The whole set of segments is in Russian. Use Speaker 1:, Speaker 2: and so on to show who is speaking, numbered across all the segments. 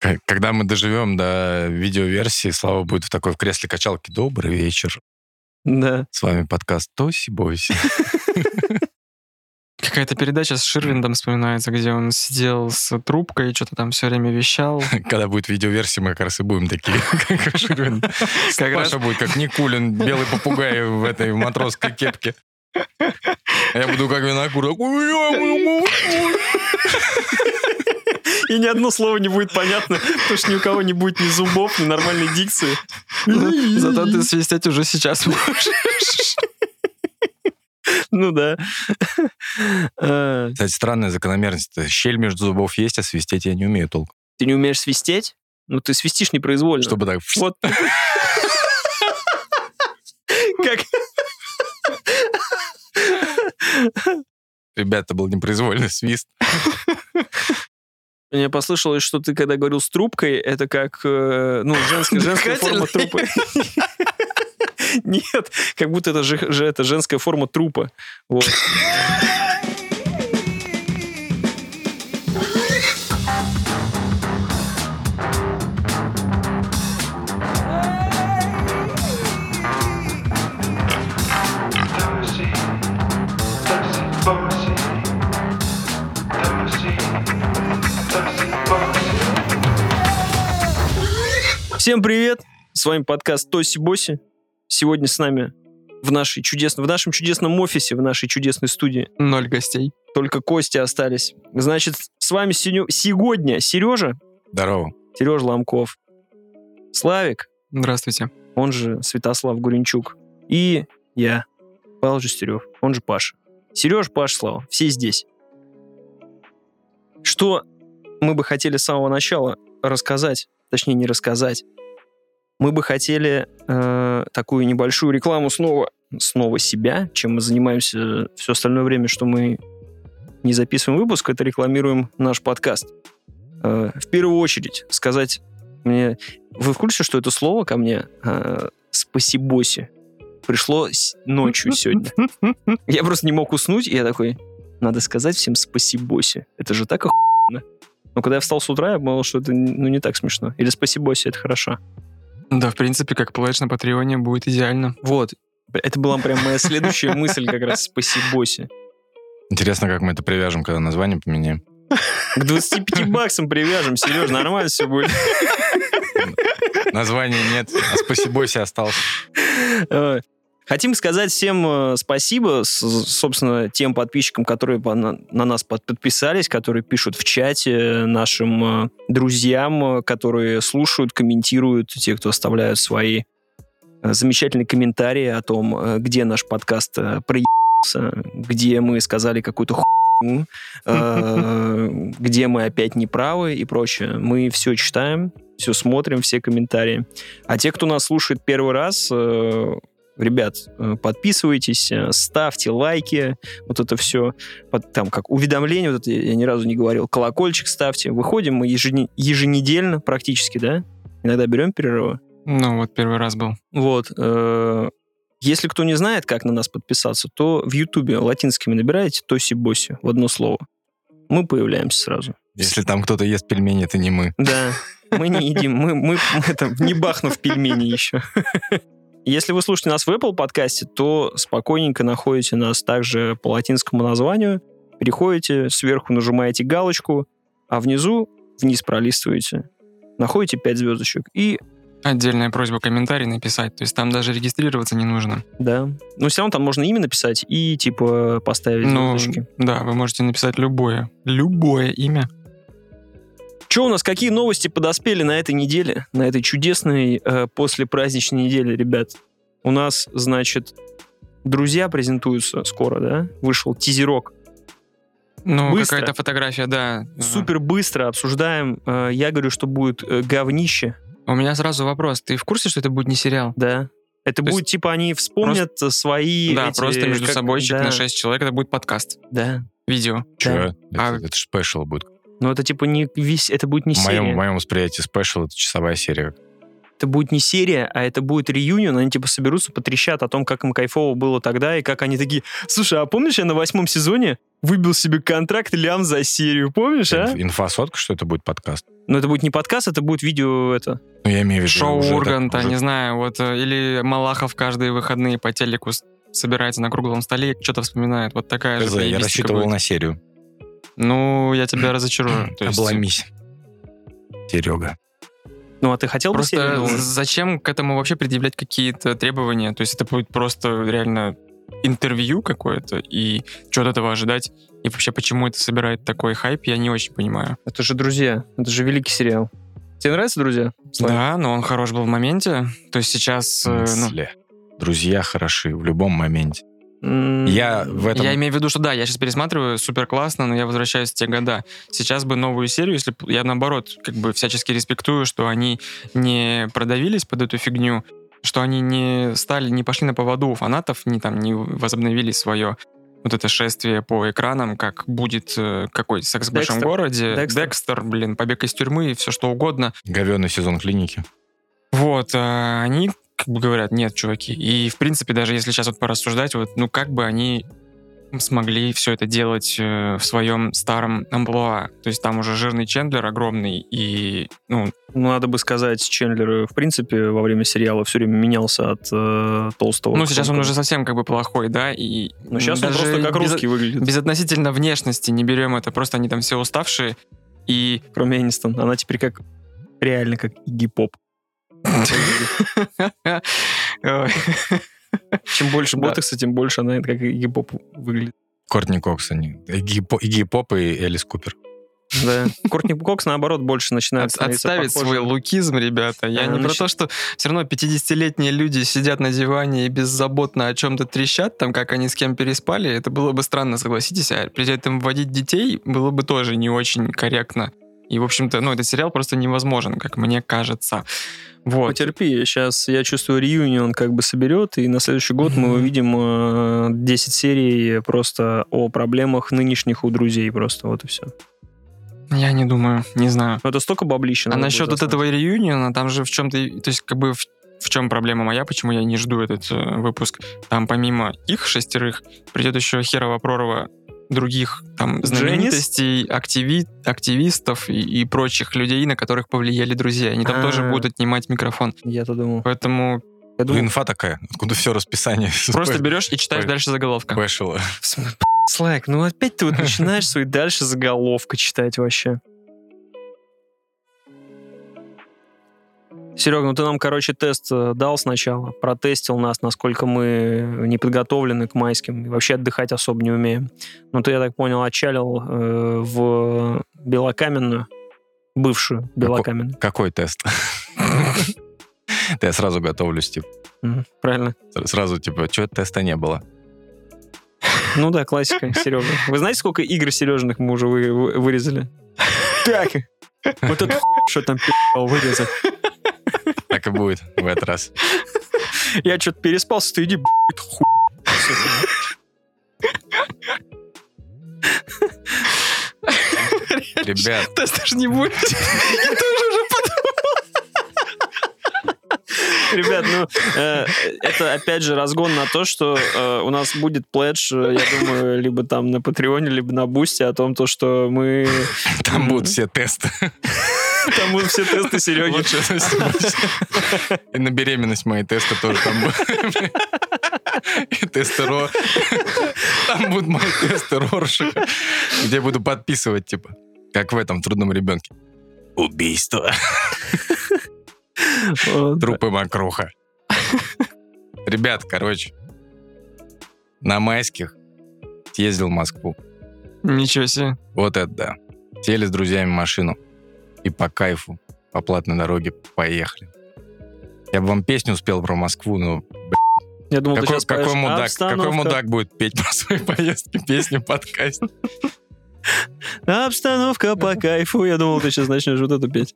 Speaker 1: Когда мы доживем до видеоверсии, Слава будет в такой в кресле качалки. Добрый вечер.
Speaker 2: Да.
Speaker 1: С вами подкаст Тоси Бойси.
Speaker 3: Какая-то передача с Ширвиндом вспоминается, где он сидел с трубкой и что-то там все время вещал.
Speaker 1: Когда будет видеоверсия, мы как раз и будем такие, как Ширвин.
Speaker 3: Как
Speaker 1: Паша будет как Никулин, белый попугай в этой матросской кепке. А я буду как винокур.
Speaker 2: И ни одно слово не будет понятно, потому что ни у кого не будет ни зубов, ни нормальной дикции.
Speaker 3: Зато ты свистеть уже сейчас можешь.
Speaker 2: Ну да. Э,
Speaker 1: Кстати, странная закономерность. Щель между зубов есть, а свистеть я не умею толком.
Speaker 2: Ты не умеешь свистеть? Ну, ты свистишь непроизвольно.
Speaker 1: Чтобы так...
Speaker 2: Вот. Как...
Speaker 1: Ребята, был непроизвольный свист.
Speaker 2: Мне послышалось, что ты, когда говорил с трубкой, это как, э, ну, женская, женская форма трупа. Нет, как будто это же это женская форма трупа. Вот. Всем привет! С вами подкаст Тоси Боси. Сегодня с нами в, нашей чудесном, в нашем чудесном офисе, в нашей чудесной студии
Speaker 3: Ноль гостей.
Speaker 2: только Кости остались. Значит, с вами сенё- сегодня Сережа,
Speaker 1: Здорово.
Speaker 2: Сережа Ломков, Славик,
Speaker 3: Здравствуйте.
Speaker 2: он же Святослав Гуренчук, и я, Павел Жестерев, он же Паша. Сереж, Паш, Слава, все здесь. Что мы бы хотели с самого начала рассказать, точнее не рассказать, мы бы хотели э, такую небольшую рекламу снова, снова себя, чем мы занимаемся все остальное время, что мы не записываем выпуск, это рекламируем наш подкаст. Э, в первую очередь сказать мне... Вы в курсе, что это слово ко мне э, «спасибоси» пришло ночью сегодня? Я просто не мог уснуть, и я такой, надо сказать всем спасибоси. Это же так охуенно. Но когда я встал с утра, я понял, что это ну, не так смешно. Или спасибоси, это хорошо.
Speaker 3: Да, в принципе, как плэш на Патреоне будет идеально.
Speaker 2: Вот. Это была прям моя следующая мысль как раз спасибоси.
Speaker 1: Интересно, как мы это привяжем, когда название поменяем.
Speaker 2: К 25 баксам привяжем, Сереж, нормально все будет.
Speaker 1: Названия нет, а спасибо себе остался.
Speaker 2: Э, Хотим сказать всем э, спасибо, собственно, тем подписчикам, которые на, на нас под- подписались, которые пишут в чате, нашим э, друзьям, э, которые слушают, комментируют, те, кто оставляют свои э, замечательные комментарии о том, э, где наш подкаст э, проебался, где мы сказали какую-то хуйню, э, где мы опять неправы и прочее. Мы все читаем, все смотрим, все комментарии. А те, кто нас слушает первый раз, э, ребят, э, подписывайтесь, э, ставьте лайки, вот это все, под- там как уведомления, вот это я ни разу не говорил, колокольчик ставьте. Выходим мы ежене- еженедельно практически, да? Иногда берем перерывы.
Speaker 3: Ну, вот первый раз был.
Speaker 2: Вот. э, Если кто не знает, как на нас подписаться, то в Ютубе латинскими набираете Тоси Боси в одно слово. Мы появляемся сразу.
Speaker 1: Если там кто-то ест пельмени, это не мы.
Speaker 2: Да, мы не едим, мы, мы это, не бахнув пельмени еще. Если вы слушаете нас в Apple подкасте, то спокойненько находите нас также по латинскому названию, переходите, сверху нажимаете галочку, а внизу, вниз пролистываете, находите 5 звездочек. И,
Speaker 3: Отдельная просьба комментарий написать. То есть там даже регистрироваться не нужно.
Speaker 2: да, но все равно там можно имя написать и, типа, поставить
Speaker 3: Ну,
Speaker 2: звездочки.
Speaker 3: да, вы можете написать любое. Любое имя.
Speaker 2: Что у нас, какие новости подоспели на этой неделе, на этой чудесной э, послепраздничной неделе, ребят? У нас, значит, друзья презентуются скоро, да? Вышел тизерок.
Speaker 3: Ну,
Speaker 2: Быстро.
Speaker 3: какая-то фотография, да.
Speaker 2: Супер быстро обсуждаем. Э, я говорю, что будет э, говнище,
Speaker 3: У меня сразу вопрос. Ты в курсе, что это будет не сериал?
Speaker 2: да? Это
Speaker 3: То
Speaker 2: будет, типа, они вспомнят э, свои...
Speaker 3: да,
Speaker 2: эти,
Speaker 3: просто между
Speaker 2: как-
Speaker 3: собойчик
Speaker 2: да,
Speaker 3: на 6 человек. Это будет подкаст.
Speaker 2: Да.
Speaker 3: Видео.
Speaker 1: Че?
Speaker 3: А-
Speaker 1: Это, это special будет.
Speaker 2: Но это, типа, не весь... Это будет не
Speaker 1: В моем, в
Speaker 2: серия.
Speaker 1: моем восприятии special это часовая серия.
Speaker 2: это будет не серия, а это будет реюнион, они типа соберутся, потрещат о том, как им кайфово было тогда, и как они такие, слушай, а помнишь, я на восьмом сезоне выбил себе контракт лям за серию, помнишь, а?
Speaker 1: Инф- Инфа сотка, что это будет подкаст.
Speaker 2: Но это будет не подкаст, это будет видео это.
Speaker 1: Ну, я имею в виду
Speaker 3: Шоу
Speaker 1: уже так-
Speaker 3: Урганта,
Speaker 1: уже-
Speaker 3: не знаю, вот, э, или Малахов каждые выходные по телеку собирается на круглом столе, что-то вспоминает. Вот такая же
Speaker 1: Я рассчитывал
Speaker 3: будет.
Speaker 1: на серию.
Speaker 3: Ну, я тебя разочарую. То есть,
Speaker 1: Обломись. Серега.
Speaker 2: Ну, а ты хотел бы серию
Speaker 3: Просто зачем к этому вообще предъявлять какие-то требования? То есть это будет просто реально интервью какое-то, и что от этого ожидать? И вообще, почему это собирает такой хайп, я не очень понимаю.
Speaker 2: Это же «Друзья», это же великий сериал. Тебе нравятся «Друзья»? Слав?
Speaker 3: Да, но он хорош был в моменте. То есть сейчас...
Speaker 1: В
Speaker 3: э, ну,
Speaker 1: смысле? Друзья хороши в любом моменте. Я в этом...
Speaker 3: Я имею в виду, что да, я сейчас пересматриваю, супер классно, но я возвращаюсь в те года. Сейчас бы новую серию, если я наоборот, как бы всячески респектую, что они не продавились под эту фигню, что они не стали, не пошли на поводу у фанатов, не там не возобновили свое вот это шествие по экранам, как будет э, какой секс в большом
Speaker 2: Декстер.
Speaker 3: городе,
Speaker 2: Декстер.
Speaker 3: Декстер, блин, побег из тюрьмы, все что угодно.
Speaker 1: Говёный сезон клиники.
Speaker 3: Вот, а они как бы говорят, нет, чуваки. И, в принципе, даже если сейчас вот порассуждать, вот, ну, как бы они смогли все это делать э, в своем старом амплуа. То есть там уже жирный Чендлер огромный, и, ну,
Speaker 2: Ну, надо бы сказать, Чендлер, в принципе, во время сериала все время менялся от э, толстого.
Speaker 3: ну сейчас он уже совсем как бы плохой, да, и...
Speaker 2: Ну, сейчас он просто как
Speaker 3: без-
Speaker 2: русский выглядит.
Speaker 3: Безотносительно внешности не берем это, просто они там все уставшие, и...
Speaker 2: Кроме Энистон. Она теперь как... Реально как Игги Поп. Чем больше
Speaker 3: Да.
Speaker 2: ботокса, тем больше она как Игги Поп выглядит.
Speaker 1: Кортни Кокс они. Игги, По- Игги Поп и Элис Купер.
Speaker 2: Да. Кортни Кокс, наоборот, больше начинает
Speaker 3: От- отставить свой лукизм, ребята. Я не про то, что все равно 50-летние люди сидят на диване и беззаботно о чем-то трещат, там, как они с кем переспали. Это было бы странно, согласитесь. А при этом вводить детей было бы тоже не очень корректно. И, в общем-то, ну, этот сериал просто невозможен, как мне кажется. Вот.
Speaker 2: Потерпи, сейчас, я чувствую, реюнион как бы соберет, и на следующий год мы
Speaker 3: Мгм.
Speaker 2: увидим э, 10 серий просто о проблемах нынешних у друзей просто, вот и все.
Speaker 3: Я не думаю, не знаю.
Speaker 2: Это столько баблища.
Speaker 3: А насчет вот этого реюниона, там же в чем-то... То есть, как бы, в, в чем проблема моя, почему я не жду этот э, выпуск? Там помимо их шестерых придет еще херова пророва других там знаменитостей, активи- активистов и, и прочих людей, на которых повлияли друзья. Они там тоже
Speaker 2: А.
Speaker 3: будут отнимать микрофон.
Speaker 2: Я-то думал.
Speaker 3: Поэтому
Speaker 2: Я думал,
Speaker 1: инфа такая. Откуда все расписание?
Speaker 3: просто берешь и читаешь
Speaker 1: Ой.
Speaker 3: дальше заголовка.
Speaker 2: Смысле, Слайк, ну опять ты вот начинаешь свои дальше заголовка читать вообще. Серега, ну ты нам, короче, тест э, дал сначала, протестил нас, насколько мы не подготовлены к майским и вообще отдыхать особо не умеем. Ну ты, я так понял, отчалил э, в Белокаменную, бывшую Белокаменную.
Speaker 1: Какой тест? Да я сразу готовлюсь, типа.
Speaker 2: Правильно.
Speaker 1: Сразу, типа, что теста не было?
Speaker 2: Ну да, классика, Серега. Вы знаете, сколько игр Сережных мы уже вы- вы- вырезали? Так, вот это что там вырезать.
Speaker 1: Так и будет в этот раз.
Speaker 2: Я что-то переспался, ты иди, б***ь, хуй.
Speaker 1: Ребят,
Speaker 3: Теста же не будет. Я тоже уже
Speaker 2: Ребят, ну, э, это опять же разгон на то, что э, у нас будет пледж, э, я думаю, либо там на Патреоне, либо на Бусте о том, то, что мы...
Speaker 1: там будут все тесты.
Speaker 2: Там будут все тесты Сереги.
Speaker 1: Лучше И на беременность мои тесты тоже там будут. И тесты Ро. Там будут мои тесты Роршаха, где я буду подписывать, типа, как в этом трудном ребенке. Убийство. Трупы мокруха. Ребят, короче, на майских съездил в Москву.
Speaker 3: Ничего себе.
Speaker 1: Вот это да. Сели с друзьями в машину и по кайфу по платной дороге поехали. Я бы вам песню спел про Москву, но
Speaker 2: Я думал, ты
Speaker 1: какой,
Speaker 2: сейчас
Speaker 1: какой
Speaker 2: поешь,
Speaker 1: мудак,
Speaker 2: «Обстановка».
Speaker 1: какой мудак будет петь про свои поездки песню подкаст?
Speaker 2: Обстановка по кайфу. Я думал, ты сейчас начнешь вот это петь.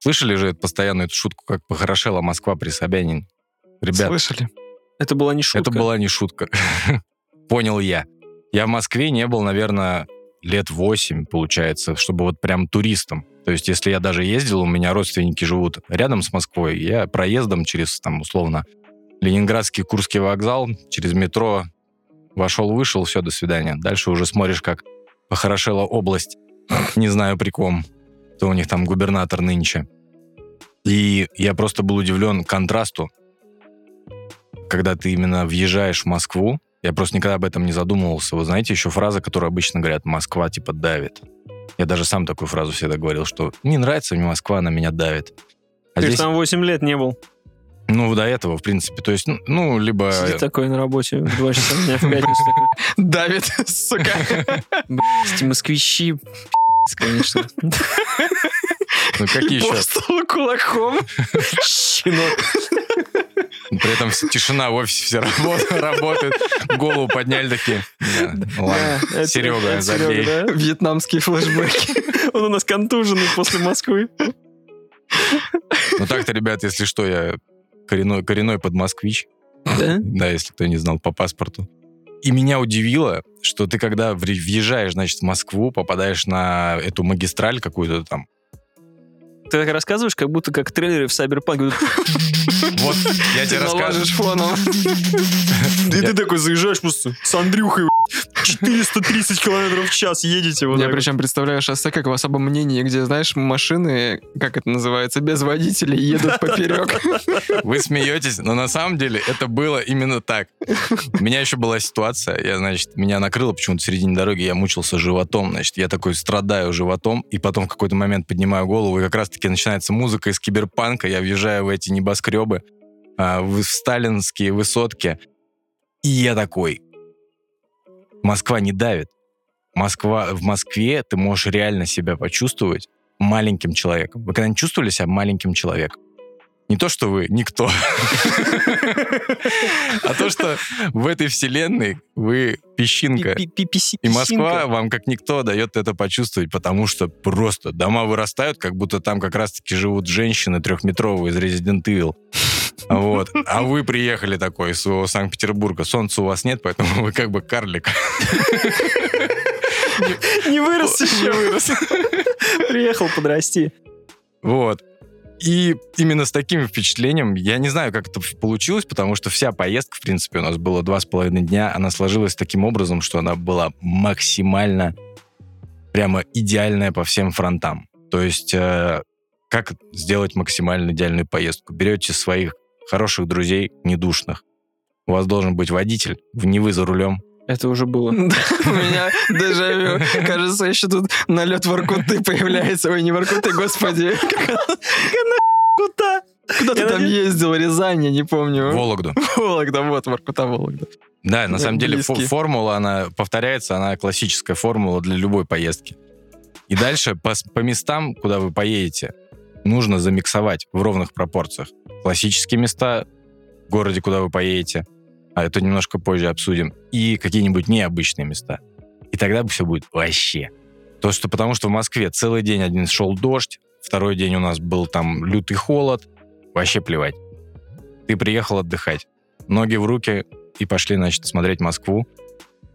Speaker 1: Слышали же это постоянно эту шутку, как похорошела Москва при Собянине? Ребят,
Speaker 3: Слышали?
Speaker 2: Это была не шутка.
Speaker 1: это была не шутка. Понял я. Я в Москве не был, наверное, лет 8, получается, чтобы вот прям туристом. То есть, если я даже ездил, у меня родственники живут рядом с Москвой, я проездом через, там, условно, Ленинградский Курский вокзал, через метро вошел, вышел, все, до свидания. Дальше уже смотришь, как похорошела область. Не знаю при ком. Кто у них там губернатор нынче. И я просто был удивлен контрасту, когда ты именно въезжаешь в Москву. Я просто никогда об этом не задумывался. Вы знаете, еще фраза, которую обычно говорят, Москва типа давит. Я даже сам такую фразу всегда говорил, что не нравится мне Москва, она меня давит. А
Speaker 2: Ты
Speaker 1: здесь,
Speaker 2: там 8 лет не был.
Speaker 1: ну, до этого, в принципе, то есть, ну, либо...
Speaker 2: Сидит такой на работе в 2 часа дня в пятницу такой.
Speaker 3: Давид, сука.
Speaker 2: Эти москвичи, конечно.
Speaker 1: Ну, какие еще?
Speaker 3: По столу кулаком.
Speaker 2: Щенок.
Speaker 1: При этом тишина в офисе все работает. Голову подняли такие. Да, Ладно, Серега, забей.
Speaker 3: Вьетнамские флешбеки.
Speaker 2: Он у нас контуженный после Москвы.
Speaker 1: Ну так-то, ребят, если что, я коренной, коренной подмосквич.
Speaker 2: Да?
Speaker 1: Да, если кто не знал, по паспорту. И меня удивило, что ты когда въезжаешь, значит, в Москву, попадаешь на эту магистраль какую-то там.
Speaker 2: Ты так рассказываешь, как будто как трейлеры в Cyberpunk.
Speaker 1: Вот, я тебе расскажу.
Speaker 3: Фоном.
Speaker 2: И ты такой заезжаешь просто с Андрюхой 430 километров в час едете. вот
Speaker 3: Я
Speaker 2: так вот.
Speaker 3: причем представляю шоссе как в особом мнении, где, знаешь, машины, как это называется, без водителей едут поперек.
Speaker 1: Вы смеетесь, но на самом деле это было именно так. У меня еще была ситуация, я, значит, меня накрыло почему-то в середине дороги, я мучился животом, значит, я такой страдаю животом, и потом в какой-то момент поднимаю голову, и как раз-таки начинается музыка из киберпанка, я въезжаю в эти небоскребы, а, в сталинские высотки, и я такой, Москва не давит. Москва, в Москве ты можешь реально себя почувствовать маленьким человеком. Вы когда-нибудь чувствовали себя маленьким человеком? Не то, что вы никто, а то, что в этой вселенной вы песчинка. И Москва вам как никто дает это почувствовать, потому что просто дома вырастают, как будто там как раз-таки живут женщины трехметровые из Resident Evil. Вот. А вы приехали такой из своего Санкт-Петербурга. Солнца у вас нет, поэтому вы как бы карлик.
Speaker 2: Не вырос еще. вырос. Приехал подрасти.
Speaker 1: Вот. И именно с таким впечатлением, я не знаю, как это получилось, потому что вся поездка, в принципе, у нас было два с половиной дня, она сложилась таким образом, что она была максимально прямо идеальная по всем фронтам. То есть, э, как сделать максимально идеальную поездку? Берете своих хороших друзей, недушных. У вас должен быть водитель, не вы за рулем.
Speaker 2: Это уже было.
Speaker 3: Да, У меня дежавю. Кажется, еще тут налет Воркуты появляется. Ой, не Воркуты, господи.
Speaker 2: Куда?
Speaker 3: Куда ты там ездил? Рязань, я не помню.
Speaker 1: Вологду.
Speaker 3: Вологда, вот, Воркута, Вологда.
Speaker 1: Да, на самом деле формула, она повторяется, она классическая формула для любой поездки. И дальше по местам, куда вы поедете, нужно замиксовать в ровных пропорциях. Классические места в городе, куда вы поедете, а это немножко позже обсудим, и какие-нибудь необычные места. И тогда все будет вообще. То, что потому что в Москве целый день один шел дождь, второй день у нас был там лютый холод, вообще плевать. Ты приехал отдыхать. Ноги в руки, и пошли, значит, смотреть Москву.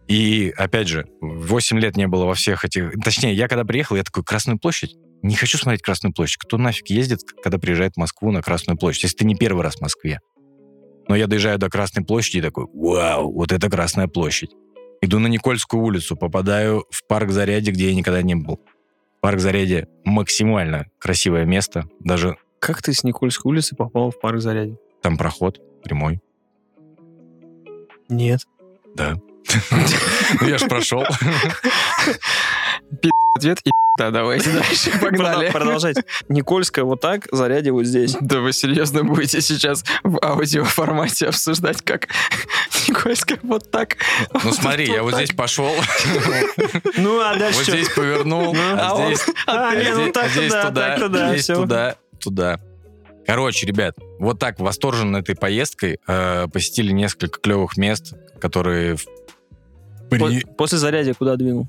Speaker 1: И, опять же, 8 лет не было во всех этих... Точнее, я когда приехал, я такой, Красную площадь? Не хочу смотреть Красную площадь. Кто нафиг ездит, когда приезжает в Москву на Красную площадь, если ты не первый раз в Москве? Но я доезжаю до Красной площади и такой, вау, вот это Красная площадь. Иду на Никольскую улицу, попадаю в парк Заряди, где я никогда не был. Парк Заряди максимально красивое место. Даже
Speaker 2: Как ты с Никольской улицы попал в парк Зарядье?
Speaker 1: там проход прямой.
Speaker 2: Нет.
Speaker 1: Да. Ну, я ж прошел.
Speaker 3: Ответ и да, давайте дальше, погнали.
Speaker 2: Продолжайте. Никольская вот так, Зарядье вот здесь.
Speaker 3: Да вы серьезно будете сейчас в аудиоформате обсуждать, как Никольская вот так?
Speaker 1: Ну смотри, я вот здесь пошел,
Speaker 2: Ну, а дальше
Speaker 1: вот
Speaker 2: что?
Speaker 1: здесь повернул,
Speaker 2: Ну,
Speaker 1: а
Speaker 3: а он-
Speaker 1: здесь
Speaker 2: А,
Speaker 1: а
Speaker 2: ну
Speaker 1: а туда, здесь туда, туда. Короче, ребят, вот так восторжен этой поездкой, э, посетили несколько клевых мест, которые... в- при-
Speaker 2: По- После Зарядья куда двинул?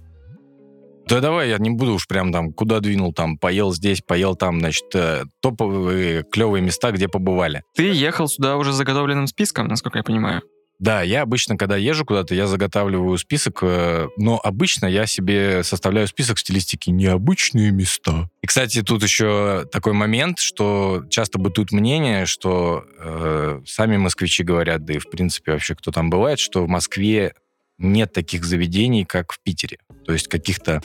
Speaker 1: Да давай, я не буду уж прям там, куда двинул, там, поел здесь, поел там, значит, э, топовые клевые места, где побывали.
Speaker 3: Ты ехал сюда уже с заготовленным списком, насколько я понимаю.
Speaker 1: Да, я обычно, когда езжу куда-то, я заготавливаю список, э, но обычно я себе составляю список в стилистике «необычные места». И, кстати, тут еще такой момент, что часто бытует мнение, что э, сами москвичи говорят, да и, в принципе, вообще кто там бывает, что в Москве нет таких заведений, как в Питере. То есть каких-то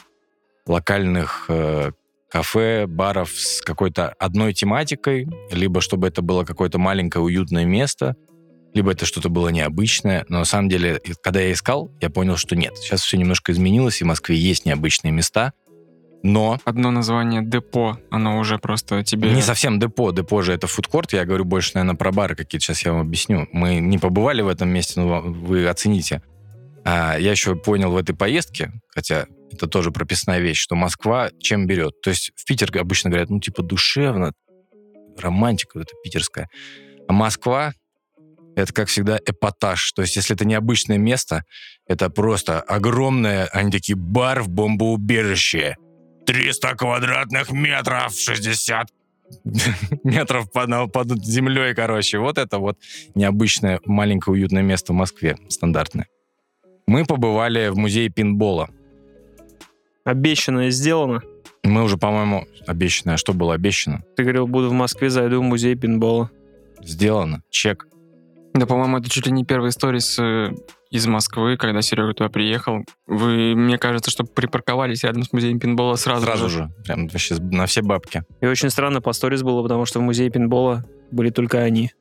Speaker 1: локальных э, кафе, баров с какой-то одной тематикой, либо чтобы это было какое-то маленькое уютное место, либо это что-то было необычное. Но на самом деле, когда я искал, я понял, что нет. Сейчас все немножко изменилось, и в Москве есть необычные места, но
Speaker 3: Одно название депо, оно уже просто тебе...
Speaker 1: не совсем депо. Депо же это фудкорт. Я говорю больше, наверное, про бары какие-то. Сейчас я вам объясню. Мы не побывали в этом месте, но вы оцените. А, я еще понял в этой поездке, хотя это тоже прописная вещь, что Москва чем берет. То есть в Питер обычно говорят, ну, типа, душевно, романтика вот эта питерская. А Москва это, как всегда, эпатаж. То есть, если это необычное место, это просто огромное, они такие, бар в бомбоубежище. 300 квадратных метров, 60 метров под, под землей, короче. Вот это вот необычное маленькое уютное место в Москве, стандартное. Мы побывали в музее пинбола.
Speaker 2: Обещанное сделано.
Speaker 1: Мы уже, по-моему, обещанное. Что было обещано?
Speaker 2: Ты говорил, буду в Москве, зайду в музей пинбола.
Speaker 1: Сделано. Чек.
Speaker 3: Да, по-моему, это чуть ли не первый сторис э, из Москвы, когда Серега туда приехал. Вы, мне кажется, что припарковались рядом с музеем пинбола сразу,
Speaker 1: Сразу же. Прям вообще на все бабки.
Speaker 2: И очень странно по сторис было, потому что в музее пинбола были только они.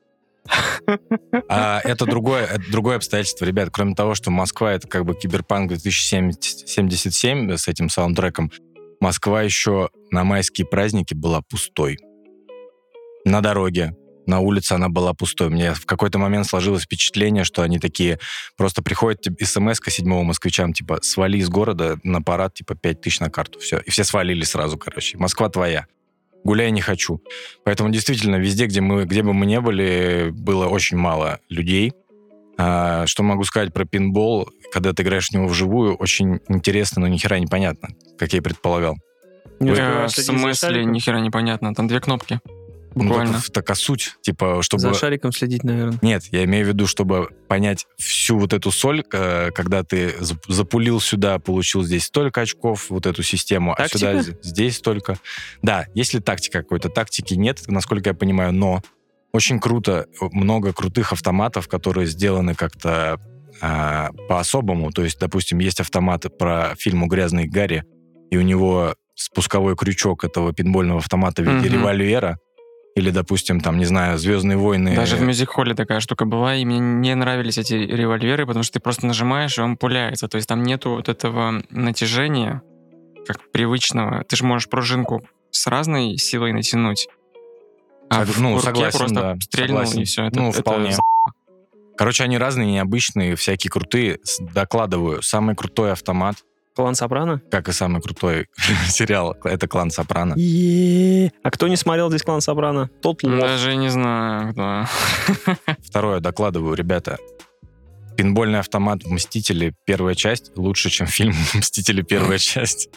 Speaker 1: А это другое, это другое обстоятельство, ребят. Кроме того, что Москва это как бы киберпанк 2077 с этим саундтреком, Москва еще на майские праздники была пустой. На дороге, на улице она была пустой. Мне в какой-то момент сложилось впечатление, что они такие просто приходят типа, смс к седьмого москвичам, типа, свали из города на парад, типа, 5 тысяч на карту, все. И все свалили сразу, короче. Москва твоя. Гуляй не хочу. Поэтому действительно везде, где, мы, где бы мы не были, было очень мало людей. А, что могу сказать про пинбол? Когда ты играешь в него вживую, очень интересно, но ни хера непонятно, как я и предполагал.
Speaker 2: Не
Speaker 3: Э, в смысле,
Speaker 2: шариком?
Speaker 3: ни хера непонятно. Там две кнопки.
Speaker 1: Ну,
Speaker 3: Буквально.
Speaker 1: так, так а суть, типа, чтобы...
Speaker 2: За шариком следить, наверное.
Speaker 1: Нет, я имею в виду, чтобы понять всю вот эту соль, э, когда ты зап- запулил сюда, получил здесь столько очков, вот эту систему, а
Speaker 2: Тактика?
Speaker 1: сюда з- здесь столько. Да, если тактика какой-то, тактики нет, насколько я понимаю, но очень круто, много крутых автоматов, которые сделаны как-то а, по-особому. То есть, допустим, есть автомат про фильму «Грязный Гарри», и у него спусковой крючок этого пинбольного автомата в виде
Speaker 3: Мгм.
Speaker 1: револьвера, или, допустим, там, не знаю, «Звездные войны».
Speaker 3: Даже в мюзик-холле такая штука была, и мне не нравились эти револьверы, потому что ты просто нажимаешь, и он пуляется. То есть там нету вот этого натяжения, как привычного. Ты же можешь пружинку с разной силой натянуть. А
Speaker 1: Сог-
Speaker 3: в
Speaker 1: ну,
Speaker 3: руке
Speaker 1: согласен,
Speaker 3: просто
Speaker 1: да,
Speaker 3: стрельнул,
Speaker 1: согласен.
Speaker 3: и все. Это,
Speaker 1: Ну,
Speaker 3: это
Speaker 1: вполне.
Speaker 3: за-
Speaker 1: Короче, они разные, необычные, всякие крутые. Докладываю, самый крутой автомат,
Speaker 2: Клан Сопрано?
Speaker 1: как и самый крутой сериал, это «Клан Сопрано».
Speaker 2: Е-е-е. А кто не смотрел здесь Клан Сопрано? Тот лох.
Speaker 3: Даже не знаю, кто.
Speaker 1: Второе, докладываю, ребята, пинбольный автомат «Мстители. Первая часть» лучше, чем фильм «Мстители. Первая часть».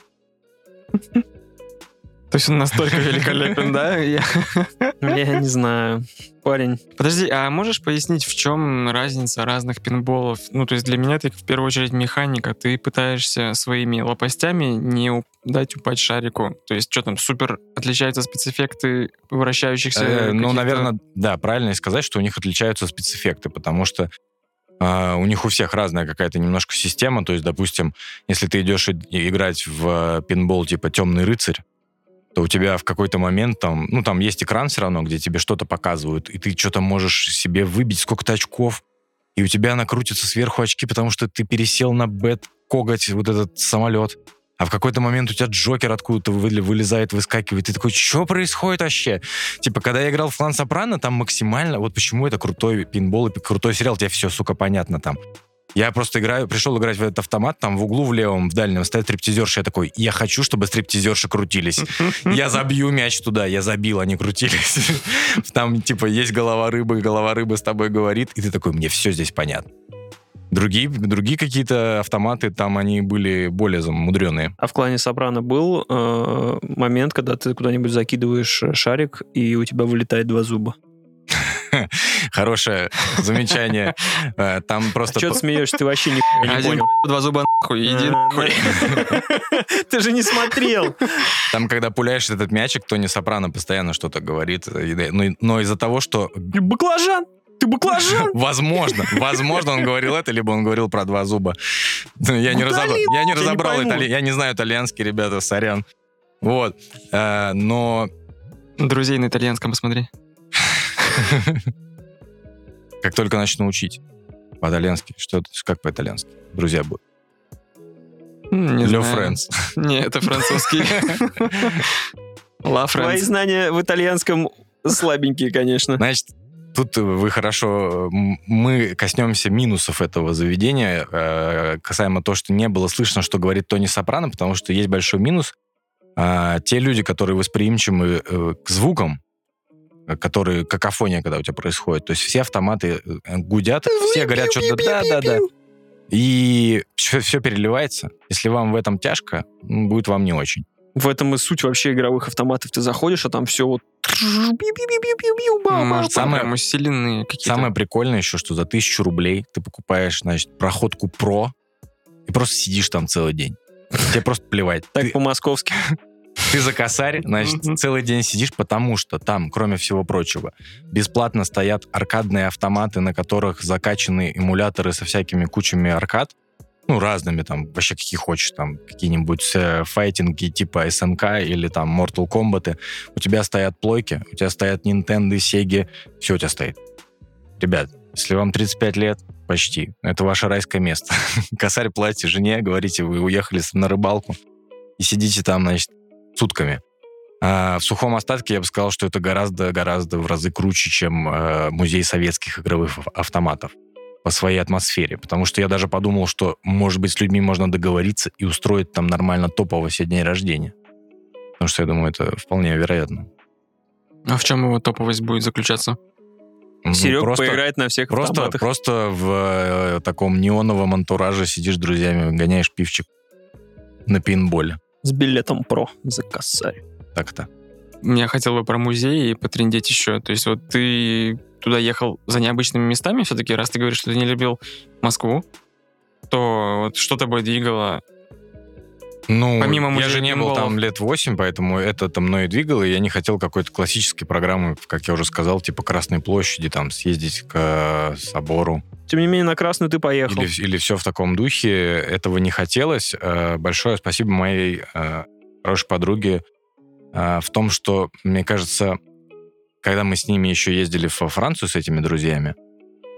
Speaker 3: То есть он настолько великолепен, да? Я-
Speaker 2: Я не знаю. Парень,
Speaker 3: Подожди, а можешь пояснить, в чем разница разных пинболов? Ну, то есть для меня ты в первую очередь механика. Ты пытаешься своими лопастями не дать упасть шарику. То есть что там, супер отличаются спецэффекты вращающихся
Speaker 1: Э, Ну, наверное, да, правильно сказать, что у них отличаются спецэффекты, потому что а, у них у всех разная какая-то немножко система. То есть, допустим, если ты идешь и- играть в э, пинбол типа «Темный рыцарь», то у тебя в какой-то момент там, ну, там есть экран все равно, где тебе что-то показывают, и ты что-то можешь себе выбить сколько-то очков, и у тебя накрутятся сверху очки, потому что ты пересел на бет коготь, вот этот самолет. А в какой-то момент у тебя Джокер откуда-то вылезает, выскакивает. Ты такой, что происходит вообще? Типа, когда я играл в Клан Сопрано, там максимально... Вот почему это крутой пинбол и крутой сериал, тебе все, сука, понятно там. Я просто играю, пришел играть в этот автомат, там в углу в левом, в дальнем стоит стриптизерша, я такой, я хочу, чтобы стриптизерши крутились. Я забью мяч туда, я забил, они крутились. Там, типа, есть голова рыбы, голова рыбы с тобой говорит, и ты такой, мне все здесь понятно. Другие, другие какие-то автоматы, там они были более замудренные.
Speaker 2: а в клане Сопрано был э, момент, когда ты куда-нибудь закидываешь э, шарик, и у тебя вылетает два зуба.
Speaker 1: Хорошее замечание. Э, Там просто...
Speaker 2: Что ты смеешься? Ты вообще не, не
Speaker 3: Один
Speaker 2: понял.
Speaker 3: два зуба нахуй, иди
Speaker 2: А,
Speaker 3: нахуй.
Speaker 2: Ты же не смотрел.
Speaker 1: Там, когда пуляешь этот мячик, Тони Сопрано постоянно что-то говорит. И да, Но, из-за того, что...
Speaker 2: Баклажан! Ты баклажан!
Speaker 1: Возможно, возможно, он говорил это, либо он говорил про два зуба. Ну, Я не, разобрал, я не
Speaker 2: я не
Speaker 1: разобрал
Speaker 2: пойму.
Speaker 1: итали- я не знаю итальянский, ребята, сорян. Вот. Э, Но
Speaker 3: Друзей на итальянском посмотри.
Speaker 1: как только начну учить по-итальянски, что это, как по-итальянски? Друзья будут.
Speaker 3: Не знаю.
Speaker 1: Фрэнс.
Speaker 3: Не, это французский. Ла
Speaker 2: Твои знания в итальянском слабенькие, конечно.
Speaker 1: Значит, тут вы хорошо... Мы коснемся минусов этого заведения, э, касаемо того, что не было слышно, что говорит Тони Сопрано, потому что есть большой минус. А, Те люди, которые восприимчивы э, к звукам, которые какофония, когда у тебя происходит. То есть все автоматы э, гудят, все говорят что-то да-да-да. И все, переливается. Если вам в этом тяжко, м, будет вам не очень.
Speaker 2: В этом и суть вообще игровых автоматов. Ты заходишь, а там все вот...
Speaker 3: Может,
Speaker 1: Самое-
Speaker 3: усиленные какие-то.
Speaker 1: Самое прикольное еще, что за тысячу рублей ты покупаешь, значит, проходку Про и просто сидишь там целый день. Тебе просто плевать.
Speaker 2: Так по-московски.
Speaker 1: Ты за косарь, значит, целый день сидишь, потому что там, кроме всего прочего, бесплатно стоят аркадные автоматы, на которых закачаны эмуляторы со всякими кучами аркад, ну, разными там, вообще какие хочешь, там, какие-нибудь э, файтинги типа СНК или там Mortal Kombat. У тебя стоят плойки, у тебя стоят Nintendo, Sega, все у тебя стоит. Ребят, если вам 35 лет, почти, это ваше райское место. Косарь платите жене, говорите, вы уехали на рыбалку и сидите там, значит, сутками. А в сухом остатке я бы сказал, что это гораздо-гораздо в разы круче, чем э, музей советских игровых ав- автоматов по своей атмосфере. Потому что я даже подумал, что, может быть, с людьми можно договориться и устроить там нормально топово себе день рождения. Потому что я думаю, это вполне вероятно.
Speaker 3: А в чем его топовость будет заключаться?
Speaker 1: Ну,
Speaker 2: Серега
Speaker 1: просто-
Speaker 2: поиграет на всех
Speaker 1: Просто,
Speaker 2: автоматах.
Speaker 1: просто в э, таком неоновом антураже сидишь с друзьями, гоняешь пивчик на пинболе.
Speaker 2: С билетом про за косарь.
Speaker 1: Так-то.
Speaker 3: Я хотел бы про музей и потрендеть еще. То есть вот ты туда ехал за необычными местами все-таки, раз ты говоришь, что ты не любил Москву, то вот что тобой двигало?
Speaker 1: Ну,
Speaker 3: Помимо
Speaker 1: я же не был там лет 8, поэтому это-то мной и двигало, и я не хотел какой-то классической программы, как я уже сказал, типа Красной площади, там, съездить к э, собору.
Speaker 2: Тем не менее, на красную ты поехал.
Speaker 1: Или, все в таком духе. Этого не хотелось. Э, Большое спасибо моей э, хорошей подруге в том, что, мне кажется, когда мы с ними еще ездили во Францию с этими друзьями,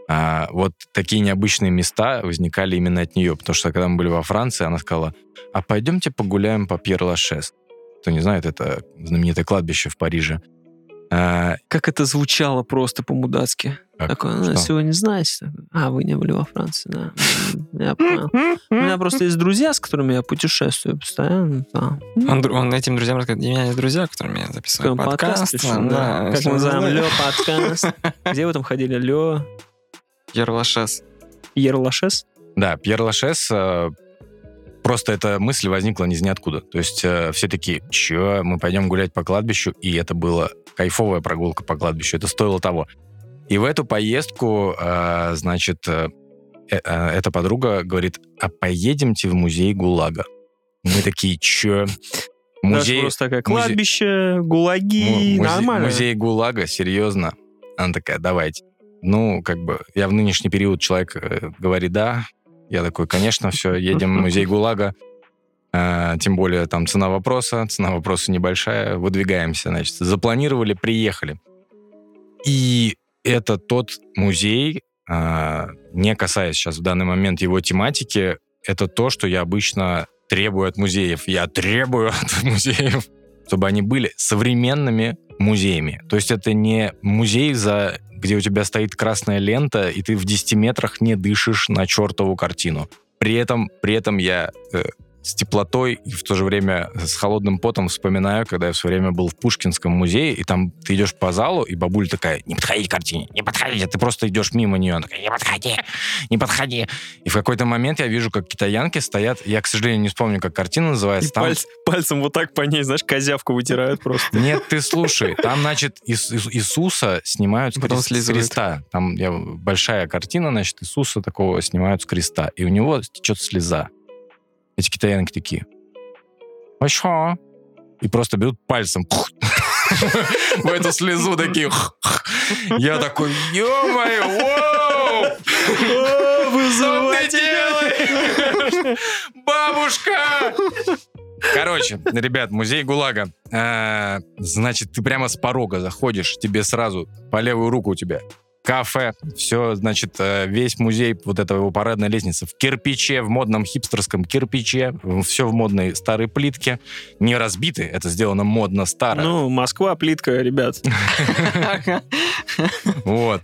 Speaker 1: а, вот такие необычные места возникали именно от нее. Потому что когда мы были во Франции, она сказала, а пойдемте погуляем по Пьер-Лашес. Кто не знает, это знаменитое кладбище в Париже. А,
Speaker 2: Как это звучало просто по-мудацки.
Speaker 1: как-
Speaker 2: Такое, ну,
Speaker 1: что?
Speaker 2: если вы не знаете, а, вы не были во Франции, да. Я понял. У меня просто есть друзья, с которыми я путешествую постоянно. да.
Speaker 3: Он, он этим друзьям рассказывает, у меня есть друзья, которыми я записываю
Speaker 2: Такой
Speaker 3: подкаст.
Speaker 2: пишем, да. Как мы называем. Лё подкаст. Где вы там ходили? Лё
Speaker 3: Ерлашес.
Speaker 2: Ерлашес?
Speaker 1: Да, Пьер Лашес, э, просто эта мысль возникла из ниоткуда. То есть э, все такие, чё, мы пойдем гулять по кладбищу, и это была кайфовая прогулка по кладбищу, это стоило того. И в эту поездку, э, значит, э, э, э, эта подруга говорит, а поедемте в музей ГУЛАГа. Мы такие, чё?
Speaker 2: Музей, просто такая,
Speaker 1: музей-
Speaker 2: кладбище, гулаги, нормально.
Speaker 1: Музей ГУЛАГа, серьезно. Она такая, давайте. Ну, как бы, я в нынешний период человек э, говорит да. Я такой, конечно, все, едем в музей ГУЛАГа. Э, тем более там цена вопроса, цена вопроса небольшая. Выдвигаемся, значит. Запланировали, приехали. И это тот музей, э, не касаясь сейчас в данный момент его тематики, это то, что я обычно требую от музеев. Я требую от музеев, чтобы они были современными музеями. То есть это не музей, за, где у тебя стоит красная лента, и ты в 10 метрах не дышишь на чертову картину. При этом, при этом я э, с теплотой и в то же время с холодным потом вспоминаю, когда я в свое время был в Пушкинском музее, и там ты идешь по залу, и бабуля такая, не подходи к картине, не подходи, ты просто идешь мимо нее, она такая, не подходи, не подходи. И в какой-то момент я вижу, как китаянки стоят, я, к сожалению, не вспомню, как картина
Speaker 2: И
Speaker 1: называется. Там-
Speaker 2: пальц- пальцем вот так по ней, знаешь, козявку вытирают просто.
Speaker 1: Нет, ты слушай, там, значит, Ис- Ис- Иисуса снимают с,
Speaker 3: Потом
Speaker 1: креста. Там я, большая картина, значит, Иисуса такого снимают с креста. И у него течет слеза. Эти китаянки такие. А что? И просто берут пальцем в эту слезу такие. Я такой, ё-моё, воу! Что ты делаешь? Бабушка! Короче, ребят, музей ГУЛАГа. Э, Значит, ты прямо с порога заходишь, тебе сразу по левую руку у тебя кафе, все, значит, э, весь музей, вот этого его парадная лестница в кирпиче, в модном хипстерском кирпиче, все в модной старой плитке, не разбиты, это сделано модно старо.
Speaker 2: Ну, Москва, плитка, ребят.
Speaker 1: Вот.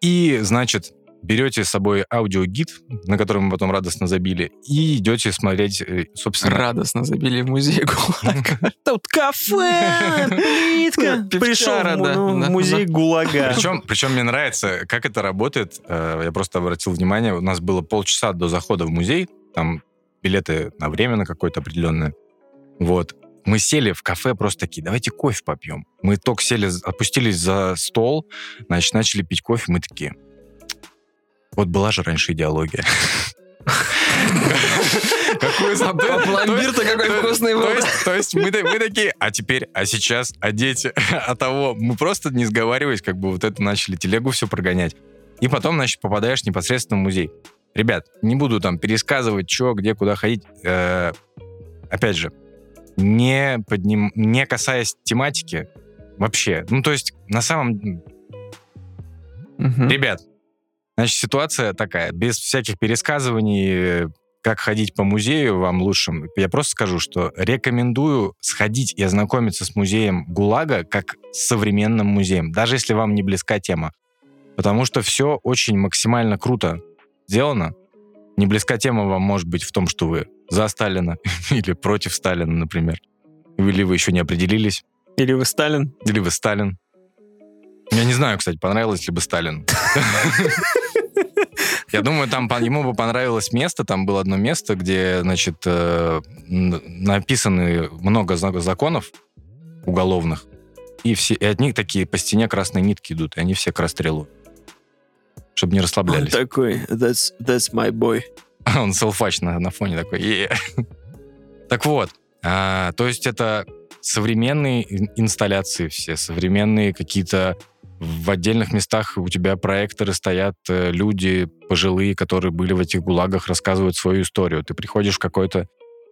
Speaker 1: И, значит, берете с собой аудиогид, на который мы потом радостно забили, и идете смотреть, э, собственно,
Speaker 3: Радостно забили в музей ГУЛАГ.
Speaker 2: Тут кафе, плитка. Пришел в музей ГУЛАГа.
Speaker 1: Причем, причем мне нравится, как это работает. Э, Я просто обратил внимание, у нас было полчаса до захода в музей, там билеты на время на какое-то определенное. Вот. Мы сели в кафе просто такие, давайте кофе попьем. Мы только сели, опустились за стол, значит, начали пить кофе, мы такие, вот была же раньше идеология. Какой
Speaker 3: пломбир-то какой
Speaker 1: то-
Speaker 3: вкусный был.
Speaker 1: То есть, мы, та- мы такие, а теперь, а сейчас, а дети, а того. Мы просто не сговариваясь, как бы вот это начали телегу все прогонять. И потом, значит, попадаешь непосредственно в музей. Ребят, не буду там пересказывать, что, где, куда ходить. Э, опять же, не, подним, не касаясь тематики вообще. Ну, то есть, на самом... Ребят, значит, ситуация такая, без всяких пересказываний, как ходить по музею вам лучше. Я просто скажу, что рекомендую сходить и ознакомиться с музеем ГУЛАГа как с современным музеем, даже если вам не близка тема. Потому что все очень максимально круто сделано. Не близка тема вам может быть в том, что вы за Сталина или против Сталина, например. Или вы еще не определились,
Speaker 2: Или вы Сталин?
Speaker 1: или вы Сталин. Я не знаю, кстати, понравилось ли бы Сталин. Я думаю, там ему бы понравилось место. Там было одно место, где, значит, э, написаны много законов уголовных. И, все, и от них такие по стене красные нитки идут, и они все к расстрелу. Чтобы не
Speaker 2: Он
Speaker 1: расслаблялись.
Speaker 2: такой, that's, that's my boy.
Speaker 1: Он селфач на, на фоне такой. «Е». Так вот, а, то есть это современные ин- инсталляции все, современные какие-то в отдельных местах у тебя проекторы стоят, э, люди пожилые, которые были в этих гулагах, рассказывают свою историю. Ты приходишь в какое-то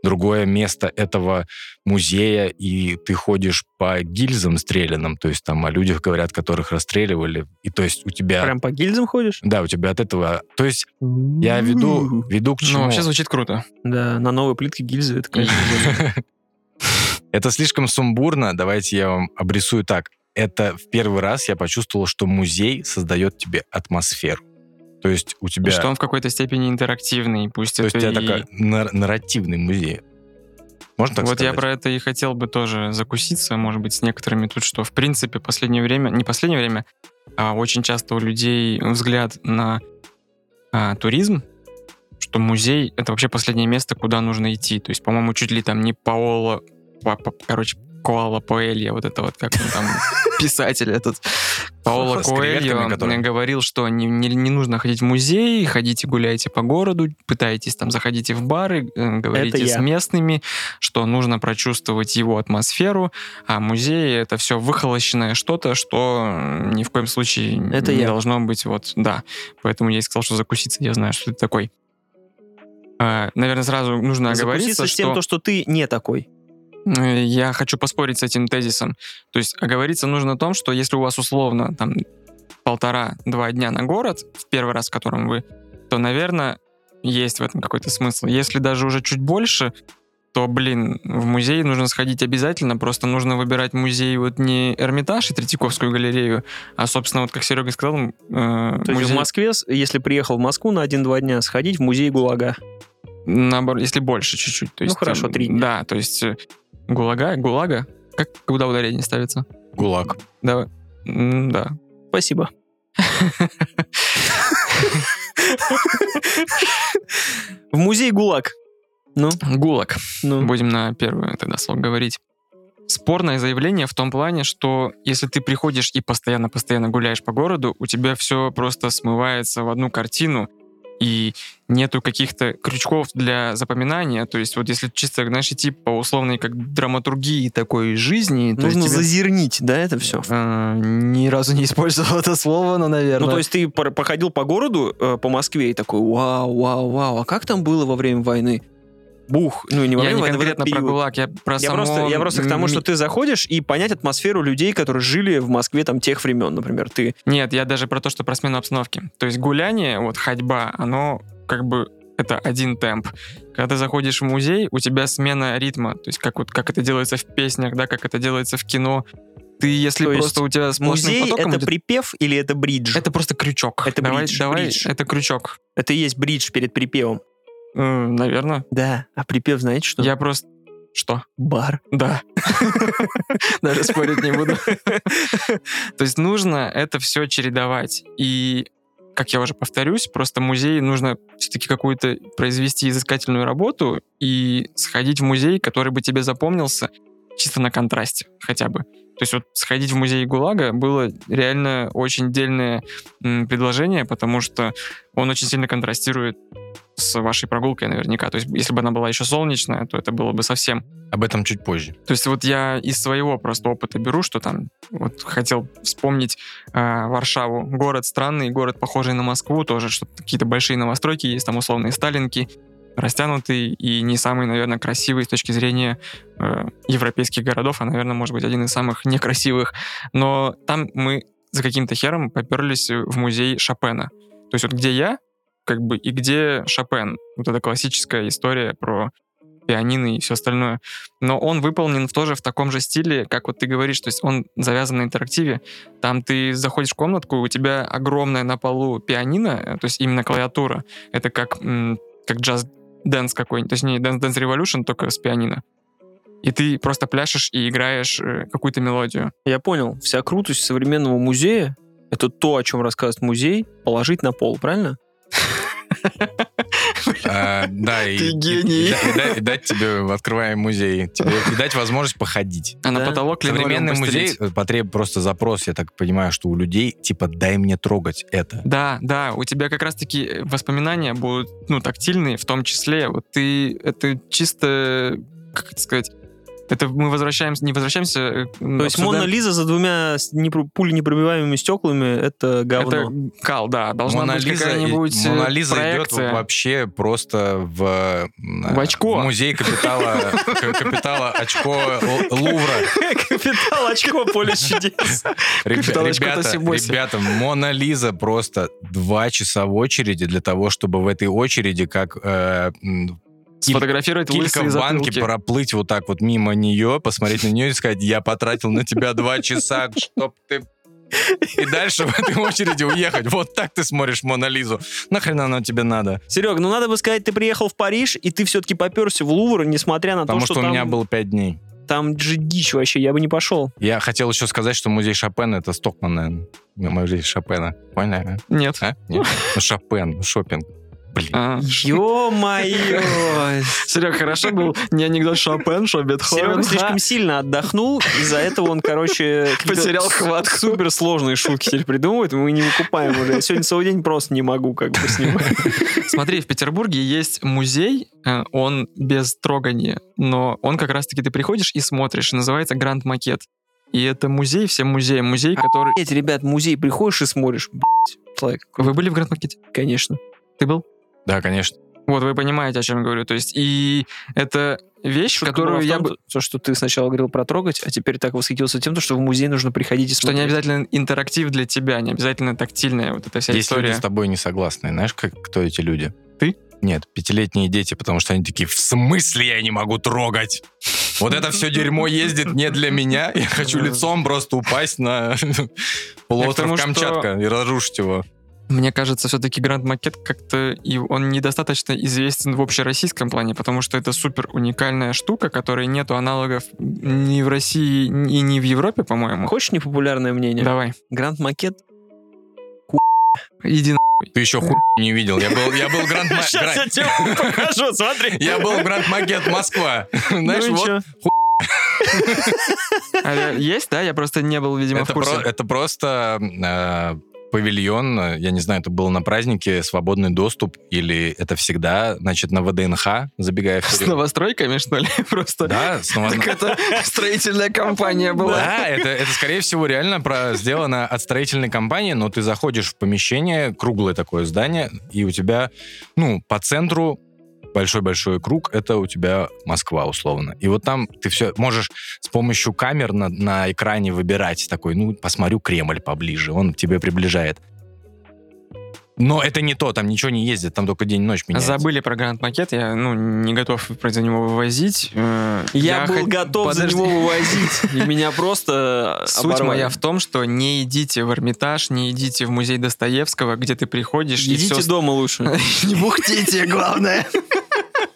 Speaker 1: другое место этого музея, и ты ходишь по гильзам стрелянным, то есть там о людях говорят, которых расстреливали, и то есть у тебя...
Speaker 2: Прям по гильзам ходишь?
Speaker 1: Да, у тебя от этого... То есть я веду, веду к чему?
Speaker 3: Ну, вообще звучит круто.
Speaker 2: Да, на новой плитке гильзы. Это, конечно,
Speaker 1: Это слишком сумбурно. Давайте я вам обрисую так. Это в первый раз я почувствовал, что музей создает тебе атмосферу. То есть у
Speaker 3: И
Speaker 1: тебя...
Speaker 3: что он в какой-то степени интерактивный, пусть
Speaker 1: То есть у
Speaker 3: это
Speaker 1: тебя
Speaker 3: и-
Speaker 1: такой нар- нарративный музей. Можно так
Speaker 3: вот
Speaker 1: сказать?
Speaker 3: я про это и хотел бы тоже закуситься, может быть, с некоторыми тут, что в принципе последнее время, не последнее время, а очень часто у людей взгляд на а, туризм, что музей — это вообще последнее место, куда нужно идти. То есть, по-моему, чуть ли там не Паоло, па- па- короче, Коала Поэлья, вот это вот, как он там, писатель этот,
Speaker 1: креветками,
Speaker 3: Коэльо говорил, что не, не, не нужно ходить в музей, ходите гуляйте по городу, пытайтесь там, заходите в бары, э, говорите с
Speaker 2: я.
Speaker 3: местными, что нужно прочувствовать его атмосферу, а музей — это все выхолощенное что-то, что ни в коем случае
Speaker 2: Это
Speaker 3: не
Speaker 2: я.
Speaker 3: должно быть, вот, да. Поэтому я и сказал, что закуситься, я знаю, что ты такой. А, Наверное, сразу нужно оговориться,
Speaker 2: Закуситься с тем,
Speaker 3: что
Speaker 2: то, что ты не такой.
Speaker 3: Э, я хочу поспорить с этим тезисом. То есть оговориться нужно о том, что если у вас условно там полтора-два дня на город, в первый раз, в котором вы, то, наверное, есть в этом какой-то смысл. Если даже уже чуть больше, то, блин, в музей нужно сходить обязательно, просто нужно выбирать музей вот не Эрмитаж и Третьяковскую галерею, а, собственно, вот как Серега сказал, э,
Speaker 2: То есть
Speaker 3: музей...
Speaker 2: в Москве, если приехал в Москву на один-два дня, сходить в музей ГУЛАГа.
Speaker 3: Наоборот, если больше чуть-чуть. То
Speaker 2: Ну,
Speaker 3: есть,
Speaker 2: хорошо,
Speaker 3: э,
Speaker 2: три дня.
Speaker 3: Да, то есть э, гулага, гулага. Как куда ударение ставится?
Speaker 1: Гулаг.
Speaker 3: Да, м, да.
Speaker 2: Спасибо. В музей ГУЛАГ. Ну,
Speaker 3: Гулаг.
Speaker 2: ну.
Speaker 3: Будем на первое тогда слово говорить. Спорное заявление в том плане, что если ты приходишь и постоянно-постоянно гуляешь по городу, у тебя все просто смывается в одну картину, и нету каких-то крючков для запоминания. То есть вот если чисто, знаешь, идти по условной как драматургии такой жизни, то
Speaker 2: Нужно
Speaker 3: есть тебе-
Speaker 2: зазернить, да, это все?
Speaker 3: Э, ни разу не использовал это слово, но, наверное.
Speaker 2: Ну, то есть ты проходил по городу, э, по Москве, и такой, вау, вау, вау, а как там было во время войны? Бух. Ну, не во
Speaker 3: я
Speaker 2: время
Speaker 3: не
Speaker 2: в этот
Speaker 3: конкретно про. ГУЛАГ, я про
Speaker 2: Я
Speaker 3: само
Speaker 2: просто, я просто к тому, что ты заходишь и понять атмосферу людей, которые жили в Москве там тех времен, например. Ты
Speaker 3: Нет, я даже про то, что про смену обстановки. То есть гуляние, вот ходьба, оно как бы это один темп. Когда ты заходишь в музей, у тебя смена ритма. То есть как вот как это делается в песнях, да, как это делается в кино. Ты, если
Speaker 2: То
Speaker 3: просто у тебя сплошным
Speaker 2: музей
Speaker 3: потоком
Speaker 2: это
Speaker 3: идет-
Speaker 2: припев или это бридж?
Speaker 3: это просто крючок.
Speaker 2: Это
Speaker 3: давай,
Speaker 2: бридж,
Speaker 3: давай,
Speaker 2: бридж.
Speaker 3: это крючок.
Speaker 2: Это и есть бридж перед припевом.
Speaker 3: Наверное.
Speaker 2: Да. А припев, знаете что?
Speaker 3: Я просто... Что?
Speaker 2: Бар.
Speaker 3: Да. Даже спорить не буду. То есть нужно это все чередовать. И, как я уже повторюсь, просто музей нужно все-таки какую-то произвести изыскательную работу и сходить в музей, который бы тебе запомнился чисто на контрасте хотя бы. То есть вот сходить в музей ГУЛАГа было реально очень дельное предложение, потому что он очень сильно контрастирует с вашей прогулкой наверняка. То есть если бы она была еще солнечная, то это было бы совсем
Speaker 1: Об этом чуть позже.
Speaker 3: то есть вот я из своего просто опыта беру, что там вот хотел вспомнить э, Варшаву. Город странный, город похожий на Москву, тоже что какие-то большие новостройки есть, там условные сталинки, растянутый и не самый, наверное, красивый с точки зрения э, европейских городов, а, наверное, может быть, один из самых некрасивых. Но там мы за каким-то хером поперлись в музей Шопена. То есть вот где я, как бы, и где Шопен. Вот эта классическая история про пианино и все остальное. Но он выполнен в- тоже в таком же стиле, как вот ты говоришь, то есть он завязан на интерактиве. Там ты заходишь в комнатку, у тебя огромная на полу пианино, то есть именно клавиатура. Это как, как Just Dance какой-нибудь, точнее, Dance Dance Revolution, только с пианино. И ты просто пляшешь и играешь э, какую-то мелодию.
Speaker 2: Я понял. Вся крутость современного музея — это то, о чем рассказывает музей, положить на пол, правильно?
Speaker 1: А, Да, и, дать тебе, открываем музей, и дать возможность походить.
Speaker 3: А на потолок
Speaker 1: Современный музей потребует просто запрос, я так понимаю, что у людей, типа, дай мне трогать это.
Speaker 3: Да, да, у тебя как раз-таки воспоминания будут, ну, тактильные, в том числе. Вот ты, это чисто, как это сказать, это мы возвращаемся, не возвращаемся... э,
Speaker 2: То есть Мона Лиза за двумя непро- пуленепробиваемыми стеклами — это говно.
Speaker 3: Это кал, да, должна
Speaker 1: Мона
Speaker 3: быть
Speaker 1: Лиза,
Speaker 3: какая-нибудь э,
Speaker 1: Мона Лиза идет вообще просто в,
Speaker 3: В очко.
Speaker 1: музей капитала, капитала очко Лувра.
Speaker 2: Капитал очко поле чудес.
Speaker 1: Ребята, ребята, Мона Лиза просто два часа в очереди для того, чтобы в этой очереди, как э,
Speaker 3: Сфотографировать
Speaker 1: килька
Speaker 3: лысые
Speaker 1: в банке,
Speaker 3: затылки.
Speaker 1: проплыть вот так вот мимо нее, посмотреть на нее и сказать, я потратил на тебя два часа, чтоб ты... И дальше в этой очереди уехать. Вот так ты смотришь Мона Лизу. Нахрена оно тебе надо?
Speaker 2: Серег, ну надо бы сказать, ты приехал в Париж, и ты все-таки поперся в Лувр, несмотря на
Speaker 1: Потому
Speaker 2: то,
Speaker 1: что,
Speaker 2: что,
Speaker 1: у
Speaker 2: там,
Speaker 1: меня было пять дней.
Speaker 2: там же дичь вообще, я бы не пошел.
Speaker 1: Я хотел еще сказать, что музей Шопена это Стокман, наверное. Музей Шопена. Понял?
Speaker 3: Нет.
Speaker 1: А? Нет? Ну, Шопен, шопинг. Блин.
Speaker 3: А,
Speaker 2: Ё-моё!
Speaker 3: Серег, хорошо был не анекдот Шопен, что Бетховен.
Speaker 2: Серега слишком сильно отдохнул, из-за этого он, короче,
Speaker 3: Потерял хватку.
Speaker 2: Супер сложные шутки теперь придумывает, мы не выкупаем уже. Я сегодня целый день просто не могу как бы с ним.
Speaker 3: Смотри, в Петербурге есть музей, э, он без трогания, но он как раз-таки ты приходишь и смотришь, называется Гранд Макет. И это музей, всем музеям, музей, который...
Speaker 2: Эти ребят, музей приходишь и смотришь,
Speaker 3: Вы были в Гранд Макете?
Speaker 2: конечно.
Speaker 3: Ты был?
Speaker 1: Да, конечно.
Speaker 3: Вот, вы понимаете, о чем я говорю. То есть, и это вещь,
Speaker 2: Шутка
Speaker 3: которую
Speaker 2: в
Speaker 3: я
Speaker 2: том,
Speaker 3: бы...
Speaker 2: То, что ты сначала говорил про трогать, а теперь так восхитился тем, что в музей нужно приходить и
Speaker 3: Что не
Speaker 2: смотреть.
Speaker 3: обязательно интерактив для тебя, не обязательно тактильная вот эта вся
Speaker 1: Есть люди
Speaker 3: история.
Speaker 1: с тобой не согласные. Знаешь, как, кто эти люди?
Speaker 3: Ты?
Speaker 1: Нет, пятилетние дети, потому что они такие, в смысле я не могу трогать? Вот это все дерьмо ездит не для меня. Я хочу лицом просто упасть на полуостров Камчатка и разрушить его.
Speaker 3: Мне кажется, все-таки Гранд Макет как-то и он недостаточно известен в общероссийском плане, потому что это супер уникальная штука, которой нету аналогов ни в России, и ни в Европе, по-моему.
Speaker 2: Хочешь непопулярное мнение?
Speaker 3: Давай,
Speaker 2: Гранд Макет
Speaker 3: иди на...
Speaker 1: Ты еще хуй не видел. Я был, я был Гранд Ма-
Speaker 2: Сейчас я тебе покажу, смотри.
Speaker 1: Я был Гранд Макет Москва. Знаешь,
Speaker 2: Ну и
Speaker 1: вот?
Speaker 3: А, есть, да? Я просто не был, видимо,
Speaker 1: это,
Speaker 3: в курсе.
Speaker 1: про- это просто э, павильон, я не знаю, это было на празднике, свободный доступ, или это всегда, значит, на ВДНХ, забегая
Speaker 3: С
Speaker 1: вперед.
Speaker 3: новостройками, что ли? Просто.
Speaker 1: Да, с ново-
Speaker 3: Так это строительная компания была.
Speaker 1: Да, это, это, скорее всего, реально про, сделано от строительной компании, но ты заходишь в помещение, круглое такое здание, и у тебя, ну, по центру большой-большой круг, это у тебя Москва, условно. И вот там ты все можешь с помощью камер на, на экране выбирать такой, ну, посмотрю Кремль поближе, он к тебе приближает. Но это не то, там ничего не ездит, там только день-ночь меняется.
Speaker 3: Забыли про Гранд Макет, я ну, не готов за него вывозить. Э,
Speaker 2: Я, был
Speaker 3: хот-
Speaker 2: готов за
Speaker 3: Подожди.
Speaker 2: него вывозить. И меня просто
Speaker 3: Суть
Speaker 2: оборвали.
Speaker 3: моя в том, что не идите в Эрмитаж, не идите в музей Достоевского, где ты приходишь и
Speaker 2: Идите
Speaker 3: все...
Speaker 2: дома лучше.
Speaker 3: Не бухтите, главное.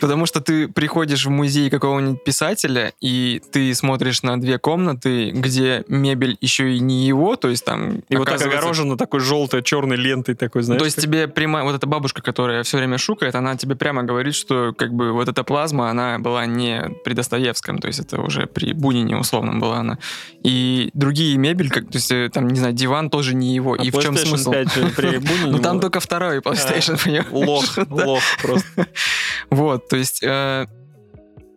Speaker 3: Потому что ты приходишь в музей какого-нибудь писателя, и ты смотришь на две комнаты, где мебель еще и не его, то есть там...
Speaker 2: И вот так огорожено такой желтой, черной лентой такой, знаешь.
Speaker 3: То есть тебе прямо, вот эта бабушка, которая все время шукает, она тебе прямо говорит, что как бы вот эта плазма, она была не при Достоевском, то есть это уже при Бунине условном была она. И другие мебель, как, то есть э, там, не знаю, диван тоже не его.
Speaker 2: А
Speaker 3: и в чем смысл?
Speaker 2: 5 же при Бунине
Speaker 3: Ну там только второй PlayStation, понимаешь?
Speaker 2: Лох, лох просто.
Speaker 3: Вот, то есть э,